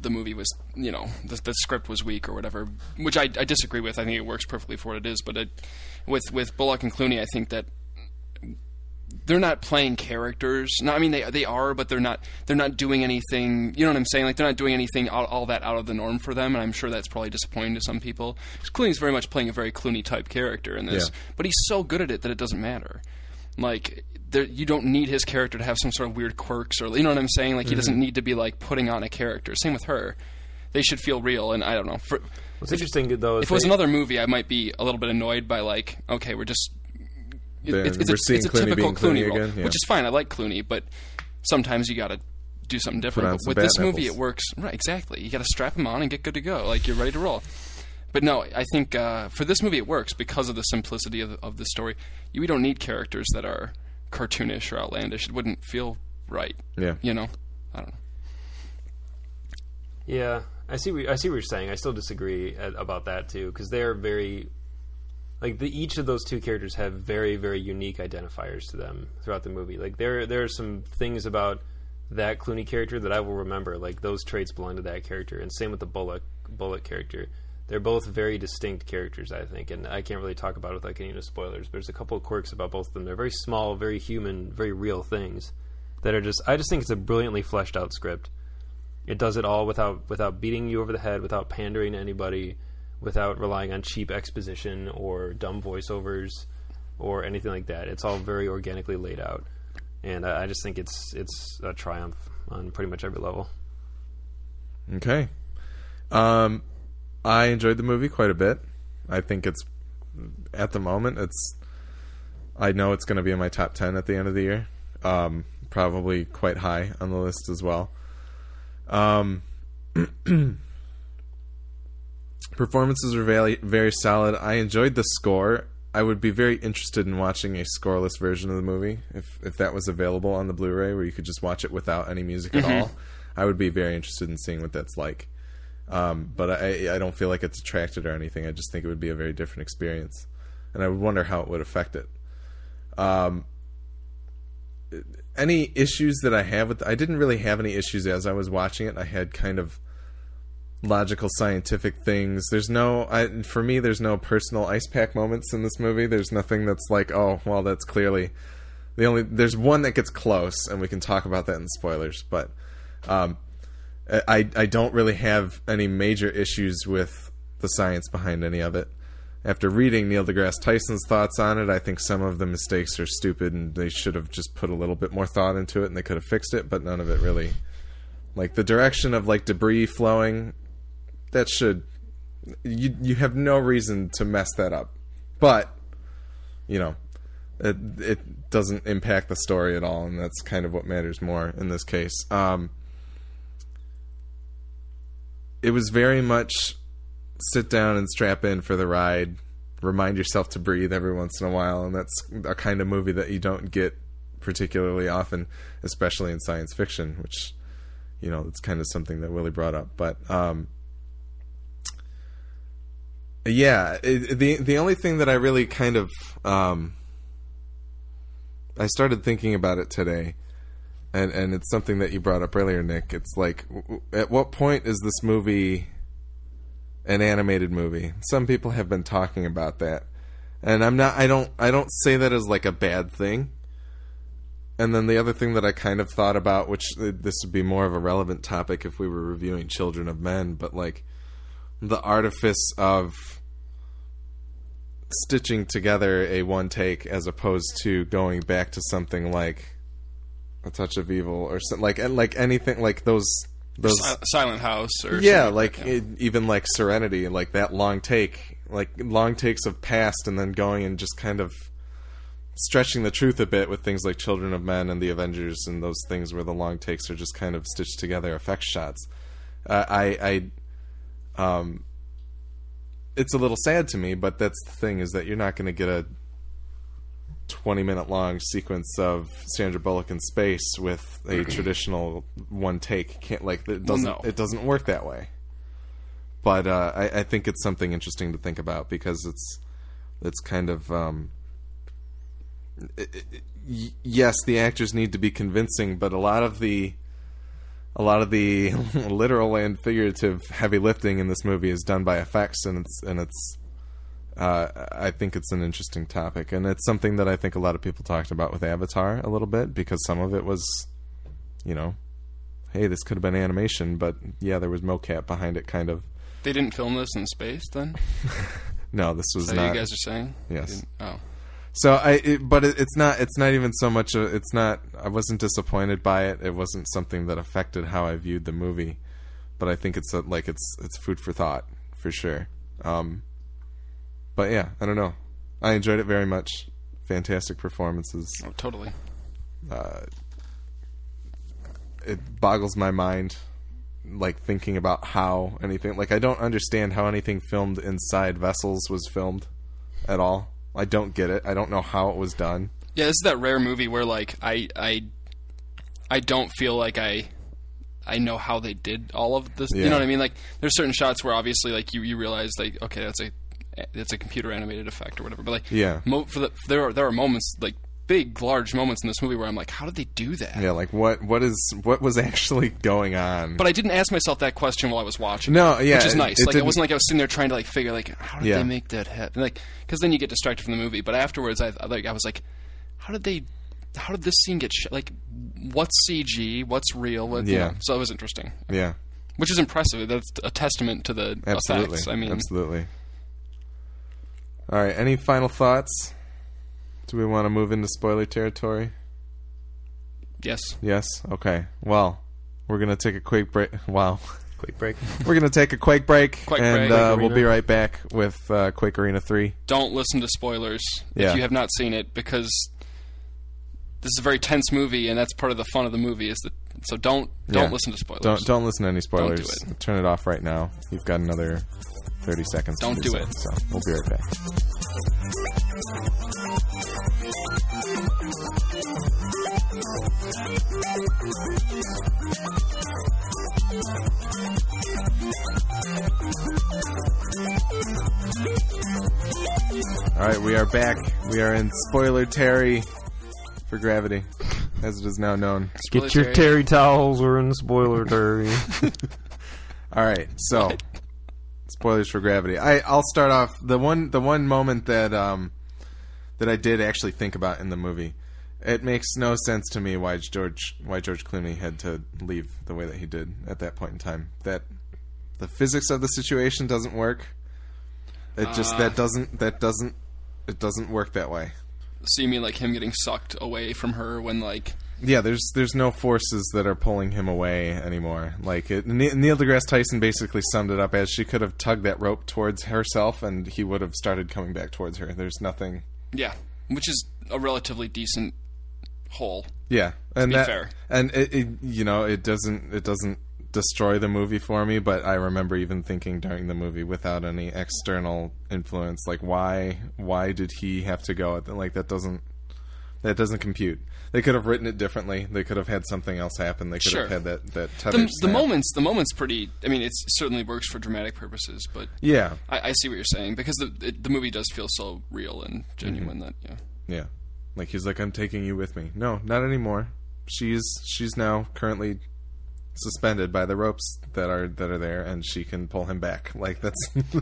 the movie was, you know, the, the script was weak or whatever, which I, I disagree with. I think it works perfectly for what it is. But it, with with Bullock and Clooney, I think that they're not playing characters. No, I mean they they are, but they're not they're not doing anything. You know what I'm saying? Like they're not doing anything all, all that out of the norm for them, and I'm sure that's probably disappointing to some people. Clooney's very much playing a very Clooney type character in this, Yeah. but he's so good at it that it doesn't matter. Like there, you don't need his character to have some sort of weird quirks or you know what I'm saying. Like he mm-hmm. doesn't need to be like putting on a character. Same with her. They should feel real, and I don't know. For, What's interesting though is if it was they- another movie, I might be a little bit annoyed by like, okay, we're just it- it's, it's, we're a, it's a Clooney typical being Clooney Clooney role, again, yeah. which is fine. I like Clooney, but sometimes you gotta do something different. But with this movie, it works right exactly. You got to strap them on and get good to go. Like you're ready to roll. But no, I think uh, for this movie it works because of the simplicity of the, of the story. You, we don't need characters that are cartoonish or outlandish. It wouldn't feel right. Yeah. You know, I don't know. Yeah, I see. What, I see what you're saying. I still disagree at, about that too because they are very like the each of those two characters have very very unique identifiers to them throughout the movie. Like there there are some things about that Clooney character that I will remember. Like those traits belong to that character, and same with the Bullock Bullock character. They're both very distinct characters, I think, and I can't really talk about it without getting into spoilers. But there's a couple of quirks about both of them. They're very small, very human, very real things that are just. I just think it's a brilliantly fleshed out script. It does it all without without beating you over the head, without pandering to anybody, without relying on cheap exposition or dumb voiceovers or anything like that. It's all very organically laid out, and I, I just think it's it's a triumph on pretty much every level. Okay. Um, I enjoyed the movie quite a bit. I think it's at the moment it's. I know it's going to be in my top ten at the end of the year. Um, probably quite high on the list as well. Um, performances are very very solid. I enjoyed the score. I would be very interested in watching a scoreless version of the movie if if that was available on the Blu-ray where you could just watch it without any music at all. I would be very interested in seeing what that's like. Um, but I I don't feel like it's attracted or anything. I just think it would be a very different experience, and I would wonder how it would affect it. Um, any issues that I have with I didn't really have any issues as I was watching it. I had kind of logical scientific things. There's no I for me there's no personal ice pack moments in this movie. There's nothing that's like, "Oh, well that's clearly the only there's one that gets close and we can talk about that in spoilers, but um I I don't really have any major issues with the science behind any of it. After reading Neil deGrasse Tyson's thoughts on it, I think some of the mistakes are stupid and they should have just put a little bit more thought into it and they could have fixed it, but none of it really like the direction of like debris flowing that should you you have no reason to mess that up. But you know, it it doesn't impact the story at all and that's kind of what matters more in this case. Um it was very much sit down and strap in for the ride. Remind yourself to breathe every once in a while, and that's a kind of movie that you don't get particularly often, especially in science fiction, which you know it's kind of something that Willie brought up. But um, yeah, the the only thing that I really kind of um, I started thinking about it today and and it's something that you brought up earlier, Nick. It's like, at what point is this movie an animated movie? Some people have been talking about that, and I'm not. I don't. I don't say that as like a bad thing. And then the other thing that I kind of thought about, which uh, this would be more of a relevant topic if we were reviewing Children of Men, but like the artifice of stitching together a one take as opposed to going back to something like a touch of evil or something like and like anything like those those Si- Silent House or yeah like that, it, even like serenity like that long take like long takes of past and then going and just kind of stretching the truth a bit with things like children of men and the avengers and those things where the long takes are just kind of stitched together effect shots. Uh, i i um it's a little sad to me but that's the thing is that you're not going to get a 20 minute long sequence of Sandra Bullock in space with a traditional one take. Can't like it doesn't no. it doesn't work that way. But uh, I, I think it's something interesting to think about because it's it's kind of um, it- it- yes the actors need to be convincing but a lot of the a lot of the literal and figurative heavy lifting in this movie is done by effects and it's and it's uh, I think it's an interesting topic, and it's something that I think a lot of people talked about with Avatar a little bit because some of it was, you know, hey, this could have been animation, but yeah, there was mocap behind it, kind of. They didn't film this in space then? No, this was that not. you guys are saying? Yes. Oh. So I, it, but it, it's not. It's not even so much. A, it's not. I wasn't disappointed by it. It wasn't something that affected how I viewed the movie. But I think it's a, like it's it's food for thought for sure. Um, but yeah, I don't know. I enjoyed it very much. Fantastic performances. oh, totally. Uh, it boggles my mind like thinking about how anything like I don't understand how anything filmed inside vessels was filmed at all. I don't get it. I don't know how it was done. Yeah, this is that rare movie where like I I I don't feel like I I know how they did all of this. You know what I mean? Like there's certain shots where obviously like you, you realize like okay that's a that's a computer animated effect or whatever. But like Yeah. mo- for the there are there are moments like big large moments in this movie where I'm like how did they do that? Yeah, like what what is what was actually going on? But I didn't ask myself that question while I was watching. No, yeah, which is nice. it like it wasn't like I was sitting there trying to like figure like how did Yeah. they make that happen? Like because then you get distracted from the movie. But afterwards, I like I was like, how did they? How did this scene get shot? Like, what's CG? What's real? What, you Yeah. know, so it was interesting, yeah, which is impressive. That's a testament to the absolutely. effects. I mean, absolutely. All right, any final thoughts? Do we want to move into spoiler territory? yes. Yes. Okay. Well, we're gonna take a quick break. Wow. Quick break. We're gonna take a Quake break, Quake and break. uh, Quake we'll be right back with uh, Quake Arena Three. Don't listen to spoilers Yeah. if you have not seen it because this is a very tense movie, and that's part of the fun of the movie. Is that so? Don't don't Yeah. listen to spoilers. Don't don't listen to any spoilers. do it. Turn it off right now. You've got another thirty seconds. Don't do so. it. So we'll be right back. All right, we are back. We are in spoiler Terry for Gravity, as it is now known. Get your Spoiler terry towels. We're in the spoiler terry. All right, so spoilers for Gravity. I I'll start off the one the one moment that um that I did actually think about in the movie. It makes no sense to me why George why George Clooney had to leave the way that he did at that point in time. That the physics of the situation doesn't work. It just Uh. that doesn't that doesn't it doesn't work that way. So you mean like him getting sucked away from her when like Yeah, there's there's no forces that are pulling him away anymore. Like it, Neil deGrasse Tyson basically summed it up as she could have tugged that rope towards herself, and he would have started coming back towards her. There's nothing. yeah, which is a relatively decent hole. Yeah, and be that, fair. and it, it you know it doesn't it doesn't destroy the movie for me, but I remember even thinking during the movie without any external influence, like why why did he have to go? Like that doesn't that doesn't compute. They could have written it differently. They could have had something else happen. They could Sure. have had that that The, the moments, the moments, pretty. I mean, it certainly works for dramatic purposes, but Yeah, I, I see what you're saying because the it, the movie does feel so real and genuine Mm-hmm. that yeah. yeah. Like he's like, I'm taking you with me. No, not anymore. She's she's now currently suspended by the ropes that are that are there, and she can pull him back. Like that's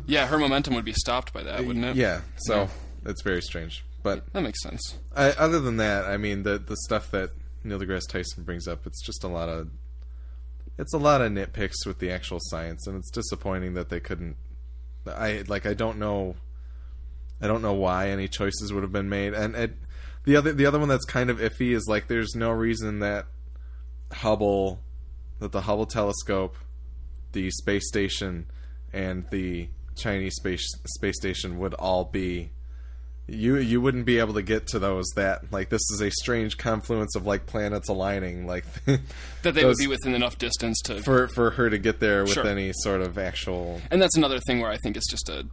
Yeah, her momentum would be stopped by that, wouldn't it? yeah. So it's very strange. But that makes sense. I, other than that, I mean the the stuff that Neil deGrasse Tyson brings up, it's just a lot of it's a lot of nitpicks with the actual science, and it's disappointing that they couldn't. I like I don't know. I don't know why any choices would have been made, and it, the other the other one that's kind of iffy is like there's no reason that Hubble, that the Hubble telescope, the space station, and the Chinese space space station would all be you you wouldn't be able to get to those that like this is a strange confluence of like planets aligning like That they those- would be within enough distance to. for for her to get there with Sure. any sort of actual and that's another thing where I think it's just a.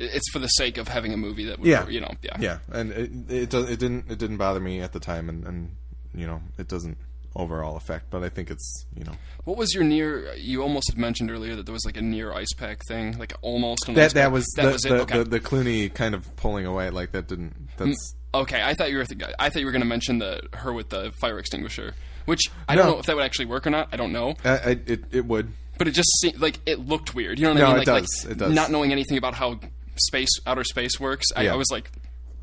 It's for the sake of having a movie that would, Yeah. you know, yeah. yeah and it it, it didn't it didn't bother me at the time and and you know it doesn't overall effect, but I think it's you know What was your near? You almost had mentioned earlier that there was like a near ice pack thing, like almost. An that that was that the, was it. the, okay. the the Clooney kind of pulling away like that didn't mm, that's okay, I thought you were. Th- I thought you were going to mention the her with the fire extinguisher, which I don't know if that would actually work or not. I don't know, I, I, it it would but it just seemed like it looked weird. You know what No, I mean? it Like, does. like It does. not knowing anything about how space, outer space works. I, Yeah. I was like,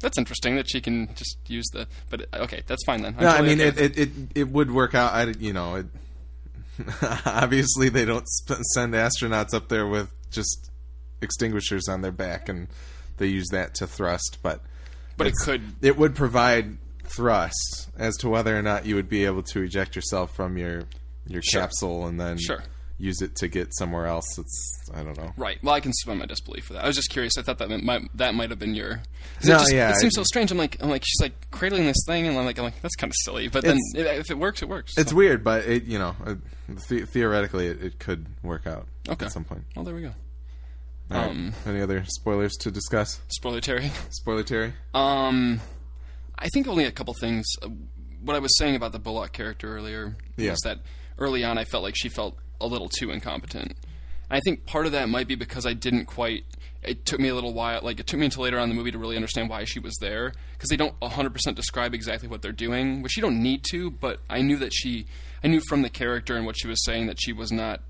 that's interesting that she can just use the. But okay, that's fine then. I'm No, I mean okay it, it, it, it would work out. I you know it. obviously, they don't sp- send astronauts up there with just extinguishers on their back, and they use that to thrust. But But it could- it would provide thrust as to whether or not you would be able to eject yourself from your your Sure. capsule, and then Sure. Use it to get somewhere else. It's I don't know. Right. Well, I can suspend my disbelief for that. I was just curious. I thought that might that might have been your. No, it just, yeah, It seems so strange. I'm like, I'm like, she's like cradling this thing, and I'm like, I'm like, that's kind of silly. But then, if it works, it works. It's So- weird, but it you know the- theoretically it, it could work out Okay. at some point. Well, there we go. Right. Um, Any other spoilers to discuss? Spoiler Terry. Spoiler Terry. Um, I think only a couple things. Uh, What I was saying about the Bullock character earlier Yeah. was that early on I felt like she felt a little too incompetent. And I think part of that might be because I didn't quite. It took me a little while. Like it took me until later on in the movie to really understand why she was there because they don't 100% describe exactly what they're doing, which you don't need to. But I knew that she. I knew from the character and what she was saying that she was not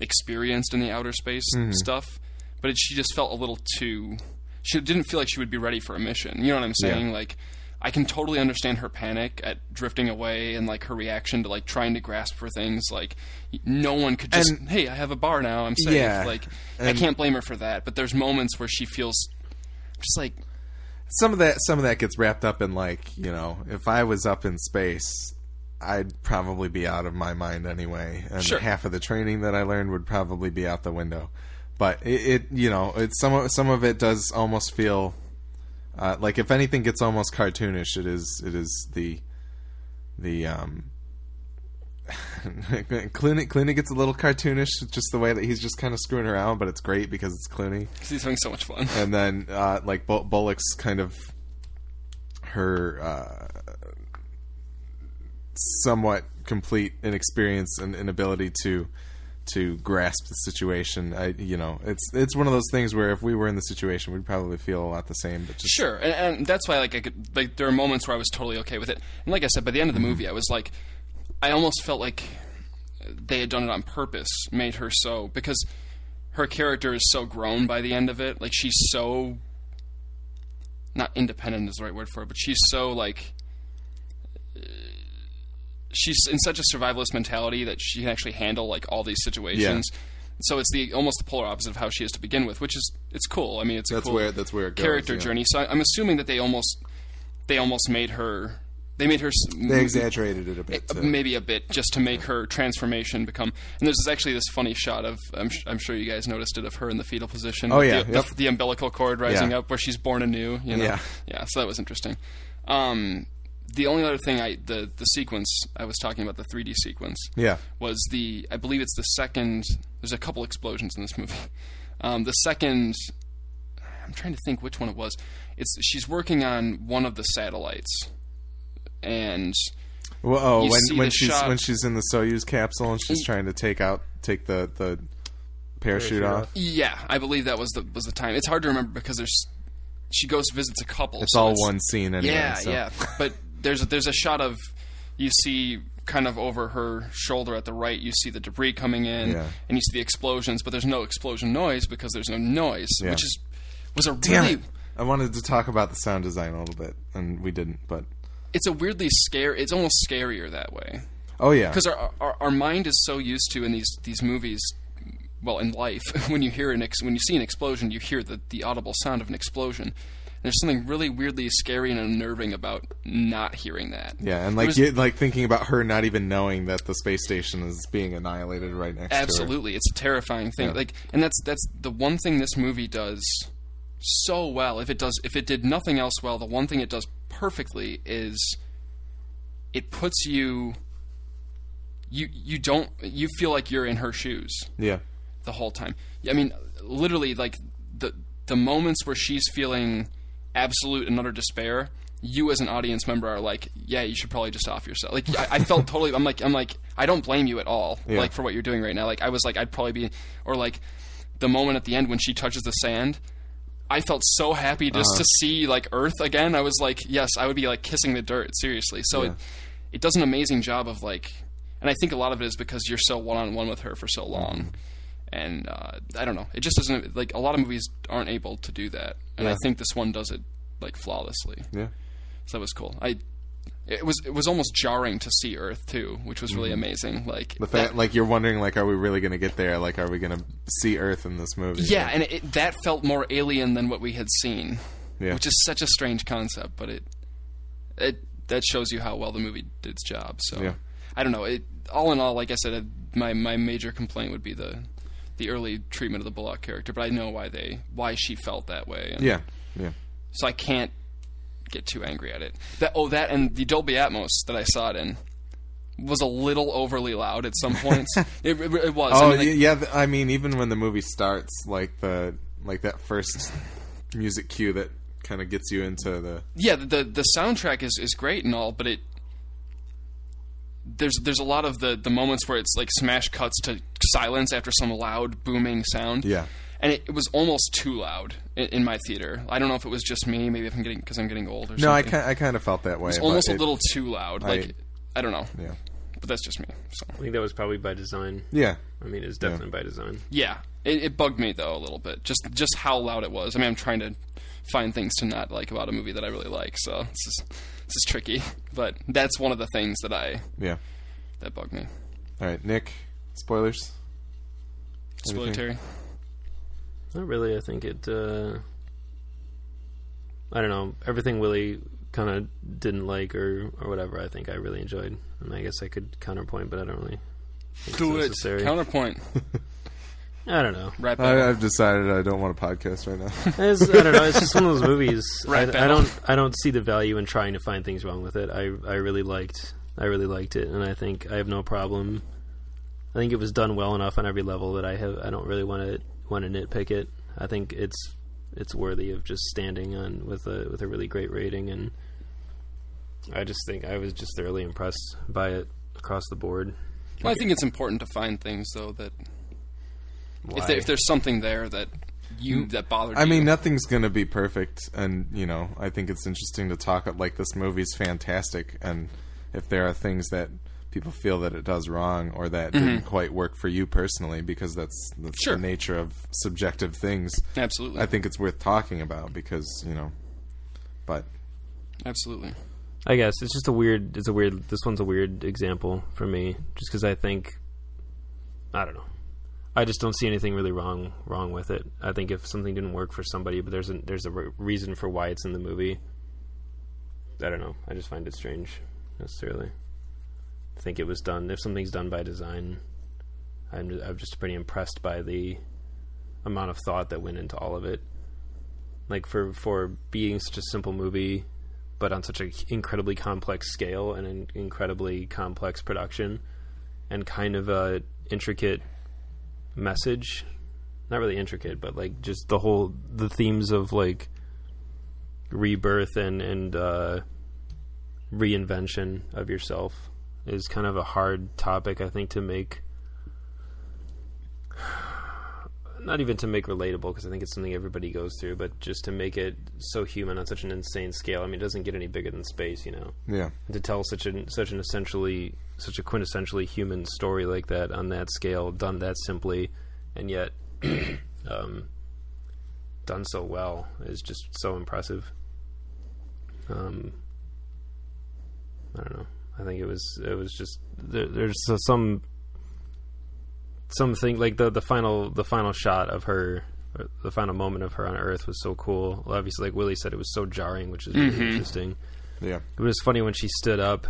experienced in the outer space mm-hmm. stuff, but it, she just felt a little too. She didn't feel like she would be ready for a mission. You know what I'm saying? Yeah. Like, I can totally understand her panic at drifting away and like her reaction to like trying to grasp for things. Like, no one could just, And- hey, I have a bar now, I'm safe. Yeah, Like, I can't blame her for that. But there's moments where she feels just like, Some of that some of that gets wrapped up in like you know if I was up in space. I'd probably be out of my mind anyway, and Sure. half of the training that I learned would probably be out the window. But it, it you know, it some of some of it does almost feel uh, like if anything gets almost cartoonish, it is it is the the um. Clooney, Clooney gets a little cartoonish, just the way that he's just kind of screwing around, but it's great because it's Clooney. because he's having so much fun. and then uh, like Bull- Bullock's kind of her uh, somewhat complete inexperience and inability to to grasp the situation. I you know it's it's one of those things where if we were in the situation, we'd probably feel a lot the same. But just Sure, and, and that's why like I could like there are moments where I was totally okay with it, and like I said, by the end of the mm-hmm. movie, I was like, I almost felt like they had done it on purpose, made her so because her character is so grown by the end of it. Like she's so not independent is the right word for it, but she's so like she's in such a survivalist mentality that she can actually handle like all these situations. Yeah. So it's the almost the polar opposite of how she is to begin with, which is it's cool. I mean, it's a That's cool where- that's where it goes, character yeah. journey. So I'm assuming that they almost they almost made her they made her they exaggerated it a bit. uh, maybe a bit just to make her transformation become. And there's actually this funny shot of I'm, sh- I'm sure you guys noticed it of her in the fetal position. Oh, yeah, the, yep. the, the umbilical cord rising Yeah. up where she's born anew. You know? Yeah. yeah. So that was interesting. Um, the only other thing I the the sequence I was talking about the 3D sequence Yeah. was the I believe it's the second. There's a couple explosions in this movie. Um, the second, I'm trying to think which one it was. It's she's working on one of the satellites, and Well, oh, when when she's shot- when she's in the Soyuz capsule and she's trying to take out take the the parachute Parachute off. off. yeah, I believe that was the was the time. It's hard to remember because there's she goes visits a couple. It's so all one scene anyway. Yeah, so. yeah. But there's a, there's a shot of you see kind of over her shoulder at the right. You see the debris coming in, Yeah. and you see the explosions. But there's no explosion noise because there's no noise, Yeah. which is was a Damn really it! I wanted to talk about the sound design a little bit, and we didn't. But it's a weirdly scare. It's almost scarier that way oh yeah, because our, our our mind is so used to in these these movies. Well, in life, when you hear an ex- when you see an explosion, you hear the the audible sound of an explosion. There's something really weirdly scary and unnerving about not hearing that. yeah, and like was- you, like thinking about her not even knowing that the space station is being annihilated right next to her. Absolutely, it's a terrifying thing. Yeah. Like, and that's that's the one thing this movie does so well. If it does, if it did nothing else well, the one thing it does perfectly is it puts you. You you don't you feel like you're in her shoes Yeah, the whole time. I mean, literally, like the the moments where she's feeling absolute and utter despair. You as an audience member are like, yeah, you should probably just off yourself. Like I, I felt totally. I'm like, I'm like, I don't blame you at all. Yeah. Like for what you're doing right now. Like I was like, I'd probably be, or like the moment at the end when she touches the sand. I felt so happy just Uh-huh. to see like Earth again. I was like, yes, I would be like kissing the dirt. Seriously. So Yeah. it it does an amazing job of like, and I think a lot of it is because you're so one on one with her for so long, Mm-hmm. And uh, I don't know. It just doesn't like a lot of movies aren't able to do that, and I think this one does it like flawlessly. yeah. So that was cool. I. It was it was almost jarring to see Earth too, which was really amazing. Like Mm-hmm. The fact, that- like you're wondering, like, are we really going to get there? Like, are we going to see Earth in this movie? Yeah, and it, that felt more alien than what we had seen, Yeah. which is such a strange concept. But it, it that shows you how well the movie did its job. So, Yeah. I don't know. It all in all, like I said, uh, my my major complaint would be the the early treatment of the Bullock character. But I know why they why she felt that way. And Yeah, yeah. So I can't get too angry at it. That oh that and the Dolby Atmos that I saw it in was a little overly loud at some points. it, it, it was. Oh I mean, like, yeah. I mean, even when the movie starts, like the like that first music cue that kind of gets you into the yeah, the the soundtrack is, is great and all, but it there's there's a lot of the, the moments where it's like smash cuts to silence after some loud booming sound. Yeah. and it, it was almost too loud in, in my theater. I don't know if it was just me, maybe if I'm getting because I'm getting old or No, I something. kind I kind of felt that way. it's but almost a little too loud. Like I, don't know, Yeah. but that's just me. So I think that was probably by design. Yeah. I mean, it's definitely by design. yeah, it, it bugged me though a little bit. Just just how loud it was. I mean, I'm trying to find things to not like about a movie that I really like. So this is this is tricky, but that's one of the things that I Yeah. that bugged me. All right, Nick. Spoilers. Spoiler Anything? Terry. Not really. I think it. Uh, I don't know. Everything Willie kind of didn't like or or whatever. I think I really enjoyed, and I guess I could counterpoint, but I don't really. think it's Do it. necessary. Counterpoint. I don't know. Rap I, battle. I've decided I don't want a podcast right now. It's, I don't know. It's just one of those movies. I, Right, I battle. don't. I don't see the value in trying to find things wrong with it. I. I really liked. I really liked it, and I think I have no problem. I think it was done well enough on every level that I have. I don't really want to want to nitpick it. I think it's it's worthy of just standing on with a with a really great rating, and I just think I was just thoroughly impressed by it across the board. Well, I think it's important to find things though that if, there, if there's something there that you mm. that bothered I you. mean, nothing's gonna be perfect, and you know, I think it's interesting to talk about like this movie's fantastic, and if there are things that people feel that it does wrong or that mm-hmm. didn't quite work for you personally, because that's that's Sure. the nature of subjective things. absolutely, I think it's worth talking about because you know, but absolutely. I guess it's just a weird. It's a weird. This one's a weird example for me, just because I think, I don't know. I just don't see anything really wrong wrong with it. I think if something didn't work for somebody, but there's a there's a re- reason for why it's in the movie. I don't know. I just find it strange, necessarily. I think it was done. If something's done by design, I'm just, I'm just pretty impressed by the amount of thought that went into all of it. Like for for being such a simple movie, but on such an incredibly complex scale and an incredibly complex production, and kind of a intricate message. Not really intricate, but like just the whole the themes of like rebirth and and uh, reinvention of yourself is kind of a hard topic I think to make not even to make relatable because I think it's something everybody goes through, but just to make it so human on such an insane scale. I mean, it doesn't get any bigger than space, you know. yeah, And to tell such an such an essentially such a quintessentially human story like that on that scale, done that simply, and yet um, done so well is just so impressive. Um, I don't know. I think it was it was just there, there's some something like the the final the final shot of her the final moment of her on Earth was so cool. Obviously, like Willie said, it was so jarring, which is really interesting. yeah, It was funny when she stood up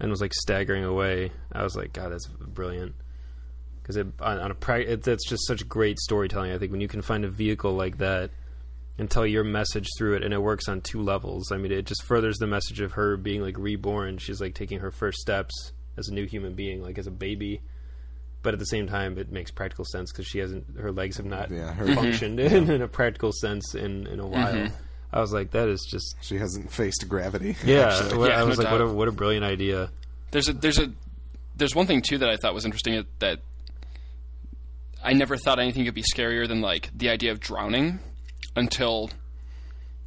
and was like staggering away. I was like, God, that's brilliant. Because it on, on a pra- it, that's just such great storytelling. I think when you can find a vehicle like that and tell your message through it, and it works on two levels. I mean, it just furthers the message of her being like reborn. She's like taking her first steps as a new human being, like as a baby. But at the same time, it makes practical sense because she hasn't, her legs have not Yeah, her- functioned in, in a practical sense in in a while. Mm-hmm. I was like, that is just she hasn't faced gravity. yeah, actually. well, Yeah, I was no like, what a what a brilliant idea. There's a there's a there's one thing too that I thought was interesting that I never thought anything could be scarier than like the idea of drowning until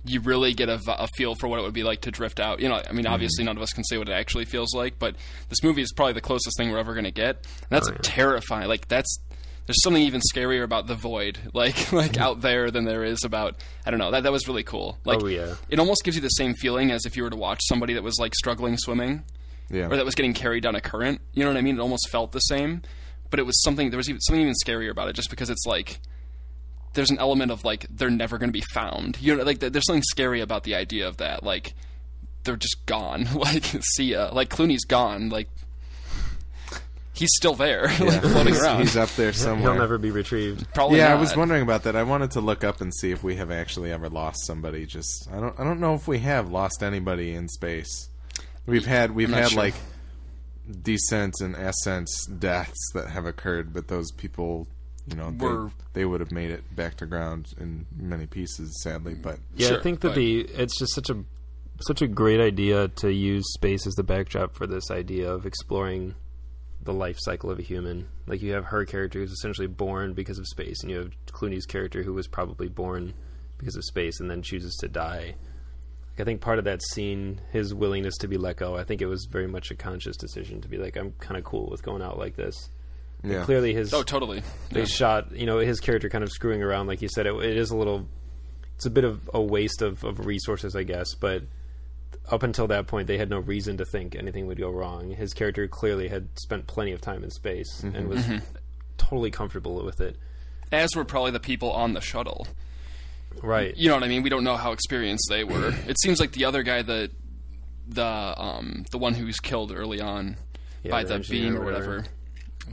you really get a feel for what it would be like to drift out. You know, I mean, mm-hmm. obviously none of us can say what it actually feels like, but this movie is probably the closest thing we're ever going to get. And that's Oh, yeah. terrifying. Like that's there's something even scarier about the void, like like out there than there is about I don't know. That that was really cool. Like Oh, yeah. it almost gives you the same feeling as if you were to watch somebody that was like struggling swimming yeah, or that was getting carried down a current. You know what I mean? It almost felt the same, but it was something. There was even, something even scarier about it, just because it's like there's an element of like they're never going to be found. You know, like there's something scary about the idea of that. Like they're just gone. like see ya. Like Clooney's gone. Like he's still there, like floating he's, around. he's up there somewhere. He'll never be retrieved. Probably yeah, I not. was wondering about that. I wanted to look up and see if we have actually ever lost somebody. Just I don't I don't know if we have lost anybody in space. We've had we've not had sure. like descent and ascent deaths that have occurred, but those people, you know, Were- they, they would have made it back to ground in many pieces, sadly. But Yeah, Sure, I think that but- the it's just such a such a great idea to use space as the backdrop for this idea of exploring the life cycle of a human. Like you have her character who's essentially born because of space, and you have Clooney's character who was probably born because of space and then chooses to die. Like, I think part of that scene, his willingness to be let go, I think it was very much a conscious decision to be like, I'm kind of cool with going out like this. yeah, Clearly, his oh, totally. they Yeah. shot you know his character kind of screwing around like you said it, it is a little it's a bit of a waste of, of resources i guess but up until that point they had no reason to think anything would go wrong his character clearly had spent plenty of time in space and was totally comfortable with it As were probably the people on the shuttle. right You know what I mean? We don't know how experienced they were. it seems like the other guy, the the um the one who was killed early on Yeah, by the the beam or or whatever, whatever.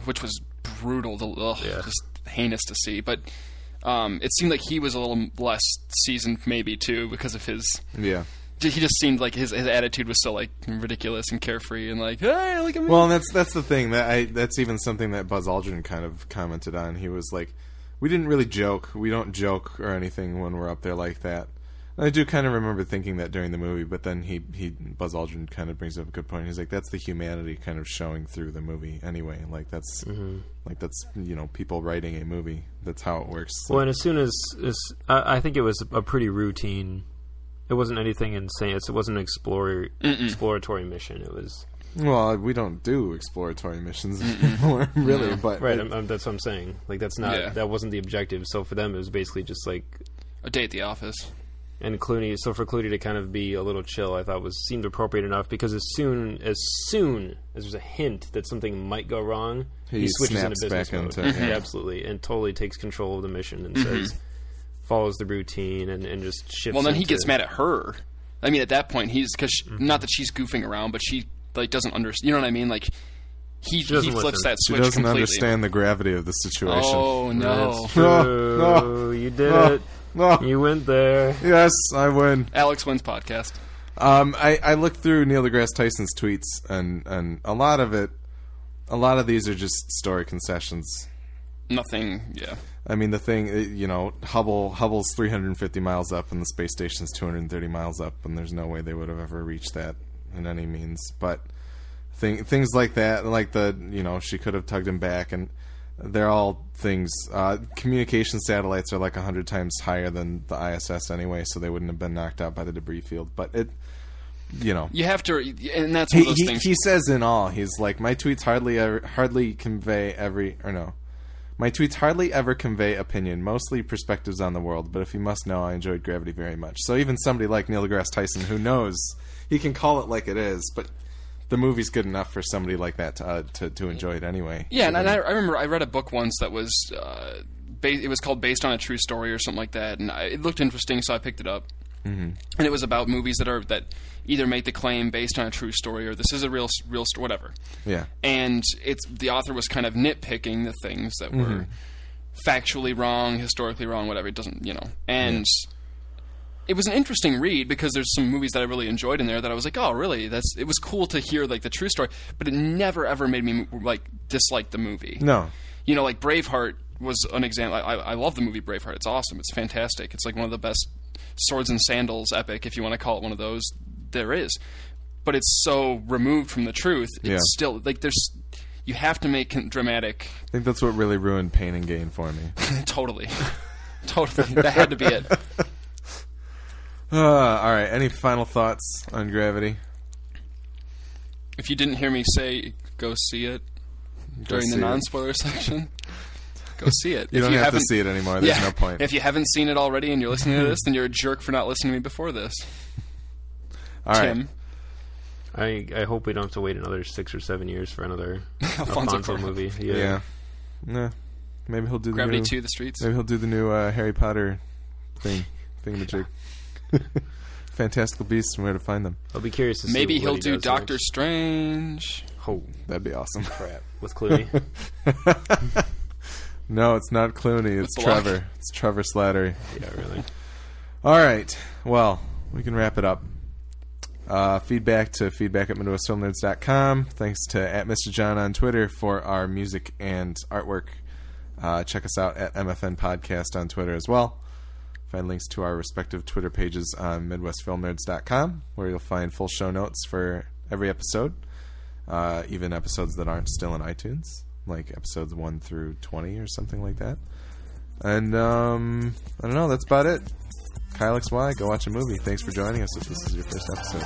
which was brutal to ugh, Yeah. just heinous to see. But um, it seemed like he was a little less seasoned, maybe too, because of his. yeah. He just seemed like his his attitude was so like ridiculous and carefree and like, hey, look at me. Well, and that's that's the thing that I that's even something that Buzz Aldrin kind of commented on. He was like, "We didn't really joke. We don't joke or anything when we're up there like that." And I do kind of remember thinking that during the movie, but then he he Buzz Aldrin kind of brings up a good point. He's like, "That's the humanity kind of showing through the movie anyway. Like that's mm-hmm. like that's you know people writing a movie. That's how it works." well and as soon as, as I, I think it was a pretty routine it wasn't anything insane it wasn't an explorer, exploratory mission it was Well, we don't do exploratory missions anymore, really. But right it- I'm, I'm, that's what i'm saying like that's not Yeah. that wasn't the objective so for them it was basically just like a day at the office. and Clooney. So for Clooney to kind of be a little chill, I thought was seemed appropriate enough because as soon as soon as there's a hint that something might go wrong, He switches snaps into business back mode. into- mm-hmm. Yeah, absolutely, and totally takes control of the mission and mm-hmm. says follows the routine and, and just shifts. Well, then he into- gets mad at her. I mean, at that point, he's because not that she's goofing around, but she like doesn't understand. You know what I mean? Like he he flips listen. that she switch doesn't completely. understand the gravity of the situation. Oh no, That's true. No, You did no. it. Oh, You went there. yes, I win. Alex wins podcast. Um, I, I looked through Neil deGrasse Tyson's tweets, and, and a lot of it, a lot of these are just story concessions. Nothing. Yeah. I mean, the thing, uh, you know, Hubble Hubble's 350 miles up, and the space station's 230 miles up, and there's no way they would have ever reached that in any means. But thing, things like that, like the, you know, she could have tugged him back, and they're all things. Uh, communication satellites are like 100 times higher than the ISS anyway, so they wouldn't have been knocked out by the debris field. But it, you know, You have to, and that's he, he, things. he says in all, he's like, my tweets hardly ever, hardly convey every or no, my tweets hardly ever convey opinion, mostly perspectives on the world. But if you must know, I enjoyed Gravity very much. So even somebody like Neil deGrasse Tyson, who knows, he can call it like it is, but the movie's good enough for somebody like that to uh, to, to enjoy it anyway. Yeah, and, and I, I remember I read a book once that was, uh, ba- it was called "Based on a True Story" or something like that, and I, it looked interesting, so I picked it up. Mm-hmm. And it was about movies that are that either make the claim based on a true story or this is a real real story, whatever. Yeah, And it's the author was kind of nitpicking the things that Mm-hmm. were factually wrong, historically wrong, whatever. It doesn't, you know, and. It was an interesting read because there's some movies that I really enjoyed in there that I was like, oh, really? That's it was cool to hear like the true story, but it never ever made me like dislike the movie no, you know, like Braveheart was an example. I, I love the movie Braveheart. It's awesome. It's fantastic. It's like one of the best swords and sandals epic, if you want to call it one of those, there is. But it's so removed from the truth. It's Yeah. still like there's. You have to make it dramatic. I think that's what really ruined Pain and Gain for me. totally, totally. That had to be it. Uh, all right, any final thoughts on Gravity? If you didn't hear me say, go see it during see the non-spoiler section. Go see it. You if don't you have to see it anymore. There's yeah, no point. If you haven't seen it already and you're listening to this, then you're a jerk for not listening to me before this. all right. Tim. I I hope we don't have to wait another six or seven years for another Alfonso Alfonso movie. Yeah. Yeah. Nah. Maybe he'll do the Gravity new, 2, The Streets. Maybe he'll do the new uh, Harry Potter thing, thing thingamajig. fantastical beasts and where to find them. I'll be curious to see Maybe what he'll he do does Doctor next. Strange. Oh That'd be awesome. crap! With Clooney. No, it's not Clooney. It's Block. Trevor. It's Trevor Slattery. yeah, really. All right. Well, we can wrap it up. Uh, feedback to feedback at MidwestFilmNerds.com. Thanks to at Mr. John on Twitter for our music and artwork. Uh, check us out at MFN Podcast on Twitter as well. Find links to our respective Twitter pages on MidwestFilmNerds.com, where you'll find full show notes for every episode, uh, even episodes that aren't still in iTunes, like episodes 1 through 20 or something like that. And um, I don't know, that's about it. Kyle XY, go watch a movie. Thanks for joining us if this is your first episode.